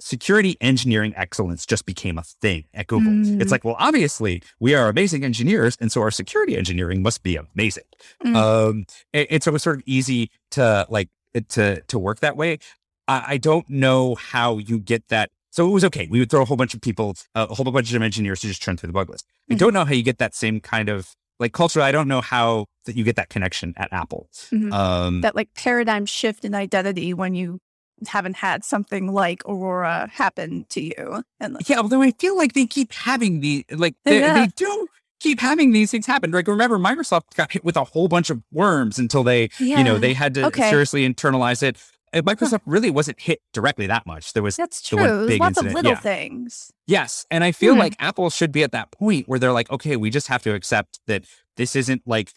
[SPEAKER 1] security engineering excellence just became a thing at Google.
[SPEAKER 2] Mm.
[SPEAKER 1] It's like, well, obviously we are amazing engineers, and so our security engineering must be amazing.
[SPEAKER 2] Mm.
[SPEAKER 1] Um, and, and so it was sort of easy to like to to work that way. I, I don't know how you get that. So it was okay. We would throw a whole bunch of people, uh, a whole bunch of engineers to just churn through the bug list. I
[SPEAKER 2] Mhm.
[SPEAKER 1] don't know how you get that same kind of like culture. I don't know how that you get that connection at Apple.
[SPEAKER 2] Mhm.
[SPEAKER 1] Um,
[SPEAKER 2] that like paradigm shift in identity when you haven't had something like Aurora happen to you. And like,
[SPEAKER 1] yeah, although I feel like they keep having the like they,
[SPEAKER 2] Yeah.
[SPEAKER 1] they do keep having these things happen. Like remember, Microsoft got hit with a whole bunch of worms until they you know they had to
[SPEAKER 2] Okay.
[SPEAKER 1] seriously internalize it. Microsoft really wasn't hit directly that much. There was
[SPEAKER 2] that's
[SPEAKER 1] the
[SPEAKER 2] true. There's
[SPEAKER 1] big
[SPEAKER 2] lots
[SPEAKER 1] incident,
[SPEAKER 2] of little
[SPEAKER 1] yeah.
[SPEAKER 2] things.
[SPEAKER 1] Yes. And I feel
[SPEAKER 2] Hmm.
[SPEAKER 1] like Apple should be at that point where they're like, okay, we just have to accept that this isn't like,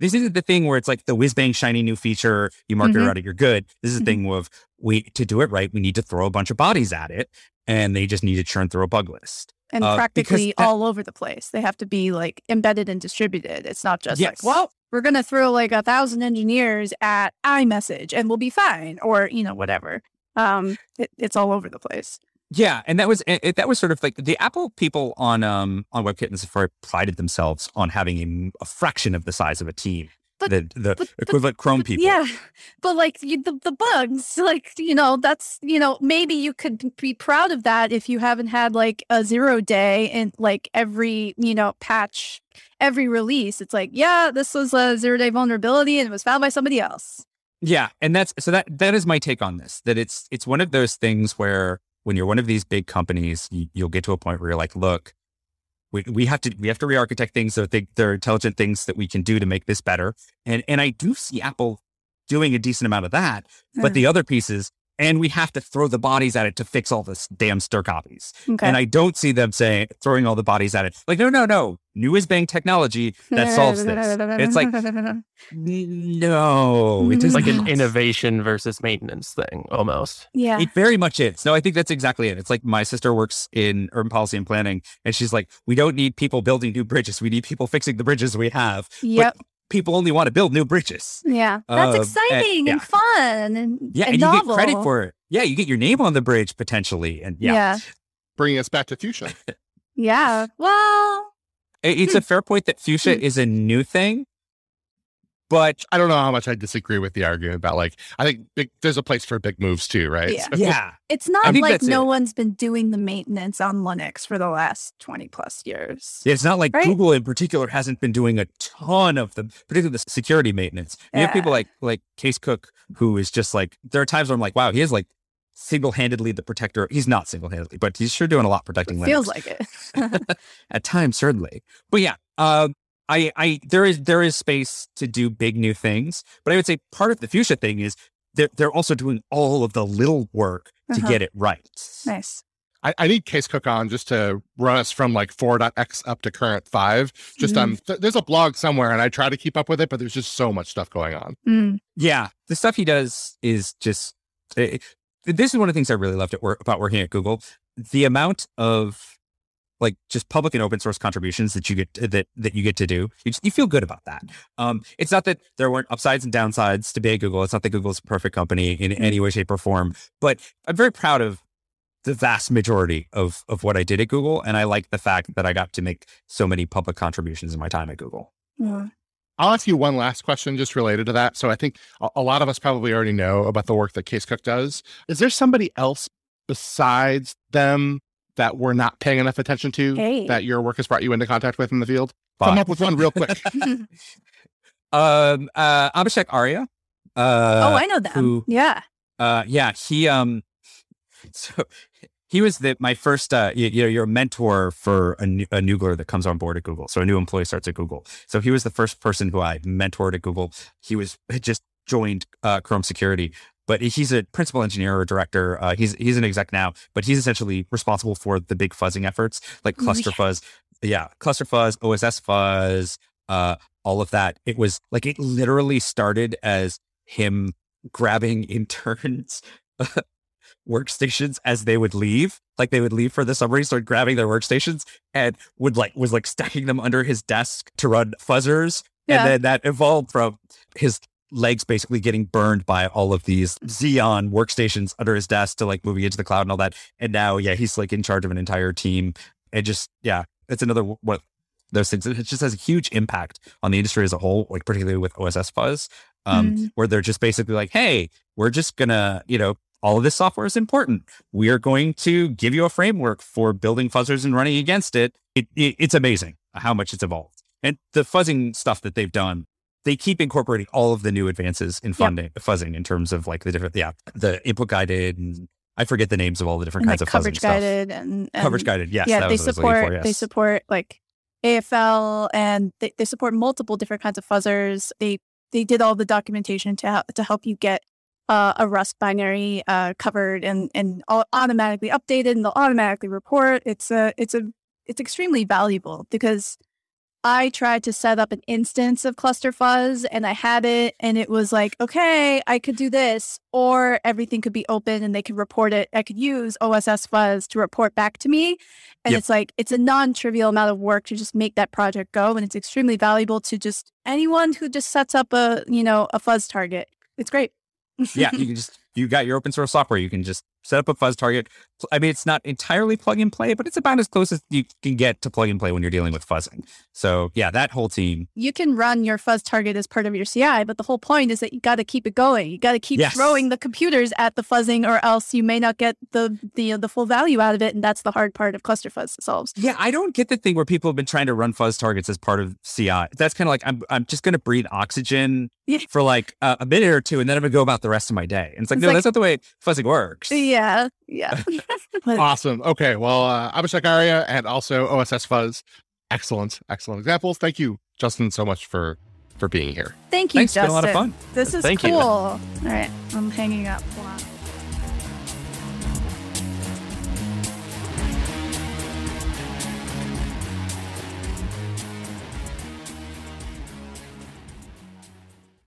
[SPEAKER 1] this isn't the thing where it's like the whiz bang shiny new feature, you market it
[SPEAKER 2] Mhm.
[SPEAKER 1] out it, you're good. This is the
[SPEAKER 2] Mhm.
[SPEAKER 1] thing of we, to do it right, we need to throw a bunch of bodies at it and they just need to churn through a bug list.
[SPEAKER 2] And
[SPEAKER 1] Uh,
[SPEAKER 2] practically
[SPEAKER 1] that-
[SPEAKER 2] all over the place. They have to be like embedded and distributed. It's not just
[SPEAKER 1] Yes.
[SPEAKER 2] like, well, we're going to throw like a thousand engineers at iMessage and we'll be fine, or you know whatever. Um, it, it's all over the place.
[SPEAKER 1] Yeah, and that was it, that was sort of like the Apple people on um on WebKit and Safari prided themselves on having a, a fraction of the size of a team.
[SPEAKER 2] But-
[SPEAKER 1] the the
[SPEAKER 2] but- but-
[SPEAKER 1] equivalent Chrome people.
[SPEAKER 2] Yeah, but like you, the the bugs, like you know, that's you know, maybe you could be proud of that if you haven't had like a zero day in like every you know patch, every release. It's like, yeah, this was a zero day vulnerability and it was found by somebody else.
[SPEAKER 1] Yeah, and that's so that that is my take on this. That it's it's one of those things where when you're one of these big companies, you, you'll get to a point where you're like, look, we, we have to we have to re-architect things so they, there are intelligent things that we can do to make this better. And and I do see Apple doing a decent amount of that, but
[SPEAKER 2] Mm.
[SPEAKER 1] the other pieces, and we have to throw the bodies at it to fix all this damn strcpys.
[SPEAKER 2] Okay.
[SPEAKER 1] And I don't see them saying throwing all the bodies at it. Like, no, no, no. New is bang technology that solves this. It's like no, it
[SPEAKER 2] Mm.
[SPEAKER 1] is
[SPEAKER 3] It's like an innovation versus maintenance thing almost.
[SPEAKER 2] yeah.
[SPEAKER 1] It very much is. No, I think that's exactly it. It's like my sister works in urban policy and planning, and she's like, we don't need people building new bridges. We need people fixing the bridges we have.
[SPEAKER 2] Yep.
[SPEAKER 1] People only want to build new bridges.
[SPEAKER 2] Yeah. That's
[SPEAKER 1] Um, and-
[SPEAKER 2] exciting
[SPEAKER 1] yeah.
[SPEAKER 2] and fun and,
[SPEAKER 1] Yeah,
[SPEAKER 2] and
[SPEAKER 1] and, you get credit for it. Yeah, you get your name on the bridge potentially, and yeah,
[SPEAKER 2] yeah.
[SPEAKER 4] Bringing us back to fuchsia.
[SPEAKER 2] Yeah. Well,
[SPEAKER 1] It- it's a fair point that fuchsia
[SPEAKER 2] Hmm.
[SPEAKER 1] is a new thing, but
[SPEAKER 4] I don't know how much I disagree with the argument about like I think big, there's a place for big moves too, right?
[SPEAKER 2] Yeah.
[SPEAKER 4] So-
[SPEAKER 1] yeah,
[SPEAKER 2] it's not
[SPEAKER 1] think
[SPEAKER 2] like no
[SPEAKER 1] it.
[SPEAKER 2] one's been doing the maintenance on Linux for the last 20 plus years.
[SPEAKER 1] it's not like
[SPEAKER 2] Right?
[SPEAKER 1] Google in particular hasn't been doing a ton of the, particularly the security maintenance. You have people like like Kees Cook who is just like there are times where I'm like, wow, he is like single-handedly the protector. He's not single-handedly, but he's sure doing a lot protecting Linux.
[SPEAKER 2] Feels like it.
[SPEAKER 1] at times certainly but yeah um i i there is there is space to do big new things but i would say part of the fuchsia thing is they're, they're also doing all of the little work to
[SPEAKER 2] Uh-huh.
[SPEAKER 1] get it right
[SPEAKER 2] nice.
[SPEAKER 4] I, I need Kees Cook on just to run us from like 4.x up to current five. Just on th- there's a blog somewhere and I try to keep up with it, but there's just so much stuff going on.
[SPEAKER 2] Mm.
[SPEAKER 1] yeah the stuff he does is just it, this is one of the things i really loved at work about working at google the amount of like just public and open source contributions that you get that that you get to do you, just, you feel good about that um it's not that there weren't upsides and downsides to be at google it's not that google's a perfect company in any way shape or form but i'm very proud of the vast majority of of what i did at google and i like the fact that i got to make so many public contributions in my time at google
[SPEAKER 2] Yeah.
[SPEAKER 4] I'll ask you one last question just related to that. So I think a, a lot of us probably already know about the work that Kees Cook does. Is there somebody else besides them that we're not paying enough attention to
[SPEAKER 2] Hey.
[SPEAKER 4] that your work has brought you into contact with in the field?
[SPEAKER 1] Fuck.
[SPEAKER 4] Come up with one real quick.
[SPEAKER 1] um uh abhishek arya uh
[SPEAKER 2] oh, I know them.
[SPEAKER 1] who-
[SPEAKER 2] yeah.
[SPEAKER 1] Uh, yeah, he um, so he was the my first uh, you, you know, your mentor for a, new, a noogler that comes on board at Google. So a new employee starts at Google. So he was the first person who I mentored at Google. He was had just joined uh, Chrome Security, but he's a principal engineer or director. Uh, he's he's an exec now, but he's essentially responsible for the big fuzzing efforts like
[SPEAKER 2] Oh,
[SPEAKER 1] cluster
[SPEAKER 2] yeah.
[SPEAKER 1] fuzz. Yeah, cluster fuzz, OSS fuzz, uh, all of that. It was like it literally started as him grabbing interns workstations as they would leave like they would leave for the summer he started grabbing their workstations and would like was like stacking them under his desk to run fuzzers
[SPEAKER 2] Yeah.
[SPEAKER 1] and then that evolved from his legs basically getting burned by all of these xeon workstations under his desk to like moving into the cloud and all that and now yeah he's like in charge of an entire team and just yeah it's another what those things it just has a huge impact on the industry as a whole like particularly with oss fuzz um,
[SPEAKER 2] Mm.
[SPEAKER 1] where they're just basically like, hey, we're just gonna, you know, all of this software is important. We are going to give you a framework for building fuzzers and running against it. it, it it's amazing how much it's evolved. And the fuzzing stuff that they've done, they keep incorporating all of the new advances in funding, fuzzing in terms of like the different, yeah, the input guided and I forget the names of all the different
[SPEAKER 2] And
[SPEAKER 1] kinds
[SPEAKER 2] like
[SPEAKER 1] of fuzzing
[SPEAKER 2] coverage guided and, and
[SPEAKER 1] Coverage guided, yes.
[SPEAKER 2] yeah,
[SPEAKER 1] that
[SPEAKER 2] they
[SPEAKER 1] was what I was looking
[SPEAKER 2] support
[SPEAKER 1] for,
[SPEAKER 2] they support like AFL and they, they support multiple different kinds of fuzzers. They they did all the documentation to help to help you get uh, a Rust binary uh, covered and and all automatically updated, and they'll automatically report. It's a it's a it's extremely valuable because I tried to set up an instance of Cluster Fuzz and I had it and it was like, okay, I could do this or everything could be open and they could report it. I could use OSS Fuzz to report back to me. And
[SPEAKER 1] Yep.
[SPEAKER 2] it's like, it's a non-trivial amount of work to just make that project go. And it's extremely valuable to just anyone who just sets up a, you know, a fuzz target. It's great.
[SPEAKER 1] yeah, you can just you got your open source software. You can just set up a fuzz target. I mean, it's not entirely plug and play, but it's about as close as you can get to plug and play when you're dealing with fuzzing. So yeah, that whole team.
[SPEAKER 2] you can run your fuzz target as part of your CI, but the whole point is that you got to keep it going. You got to keep
[SPEAKER 1] Yes.
[SPEAKER 2] throwing the computers at the fuzzing, or else you may not get the the the full value out of it, and that's the hard part of cluster fuzz solves.
[SPEAKER 1] Yeah, I don't get the thing where people have been trying to run fuzz targets as part of CI. That's kind of like I'm I'm just going to breathe oxygen
[SPEAKER 2] Yeah.
[SPEAKER 1] for like a, a minute or two, and then I'm going to go about the rest of my day. And it's like,
[SPEAKER 2] It's
[SPEAKER 1] no,
[SPEAKER 2] like-
[SPEAKER 1] that's not the way fuzzing works.
[SPEAKER 2] Yeah, yeah. Yeah.
[SPEAKER 4] Awesome. Okay. Well, uh, Abhishek Arya and also OSS Fuzz. Excellent, excellent examples. Thank you, Justin, so much for for being here.
[SPEAKER 2] thank you,
[SPEAKER 1] Thanks, it's been a lot of fun.
[SPEAKER 2] This is
[SPEAKER 3] Thank you.
[SPEAKER 2] cool. All right, I'm hanging up. Hold on.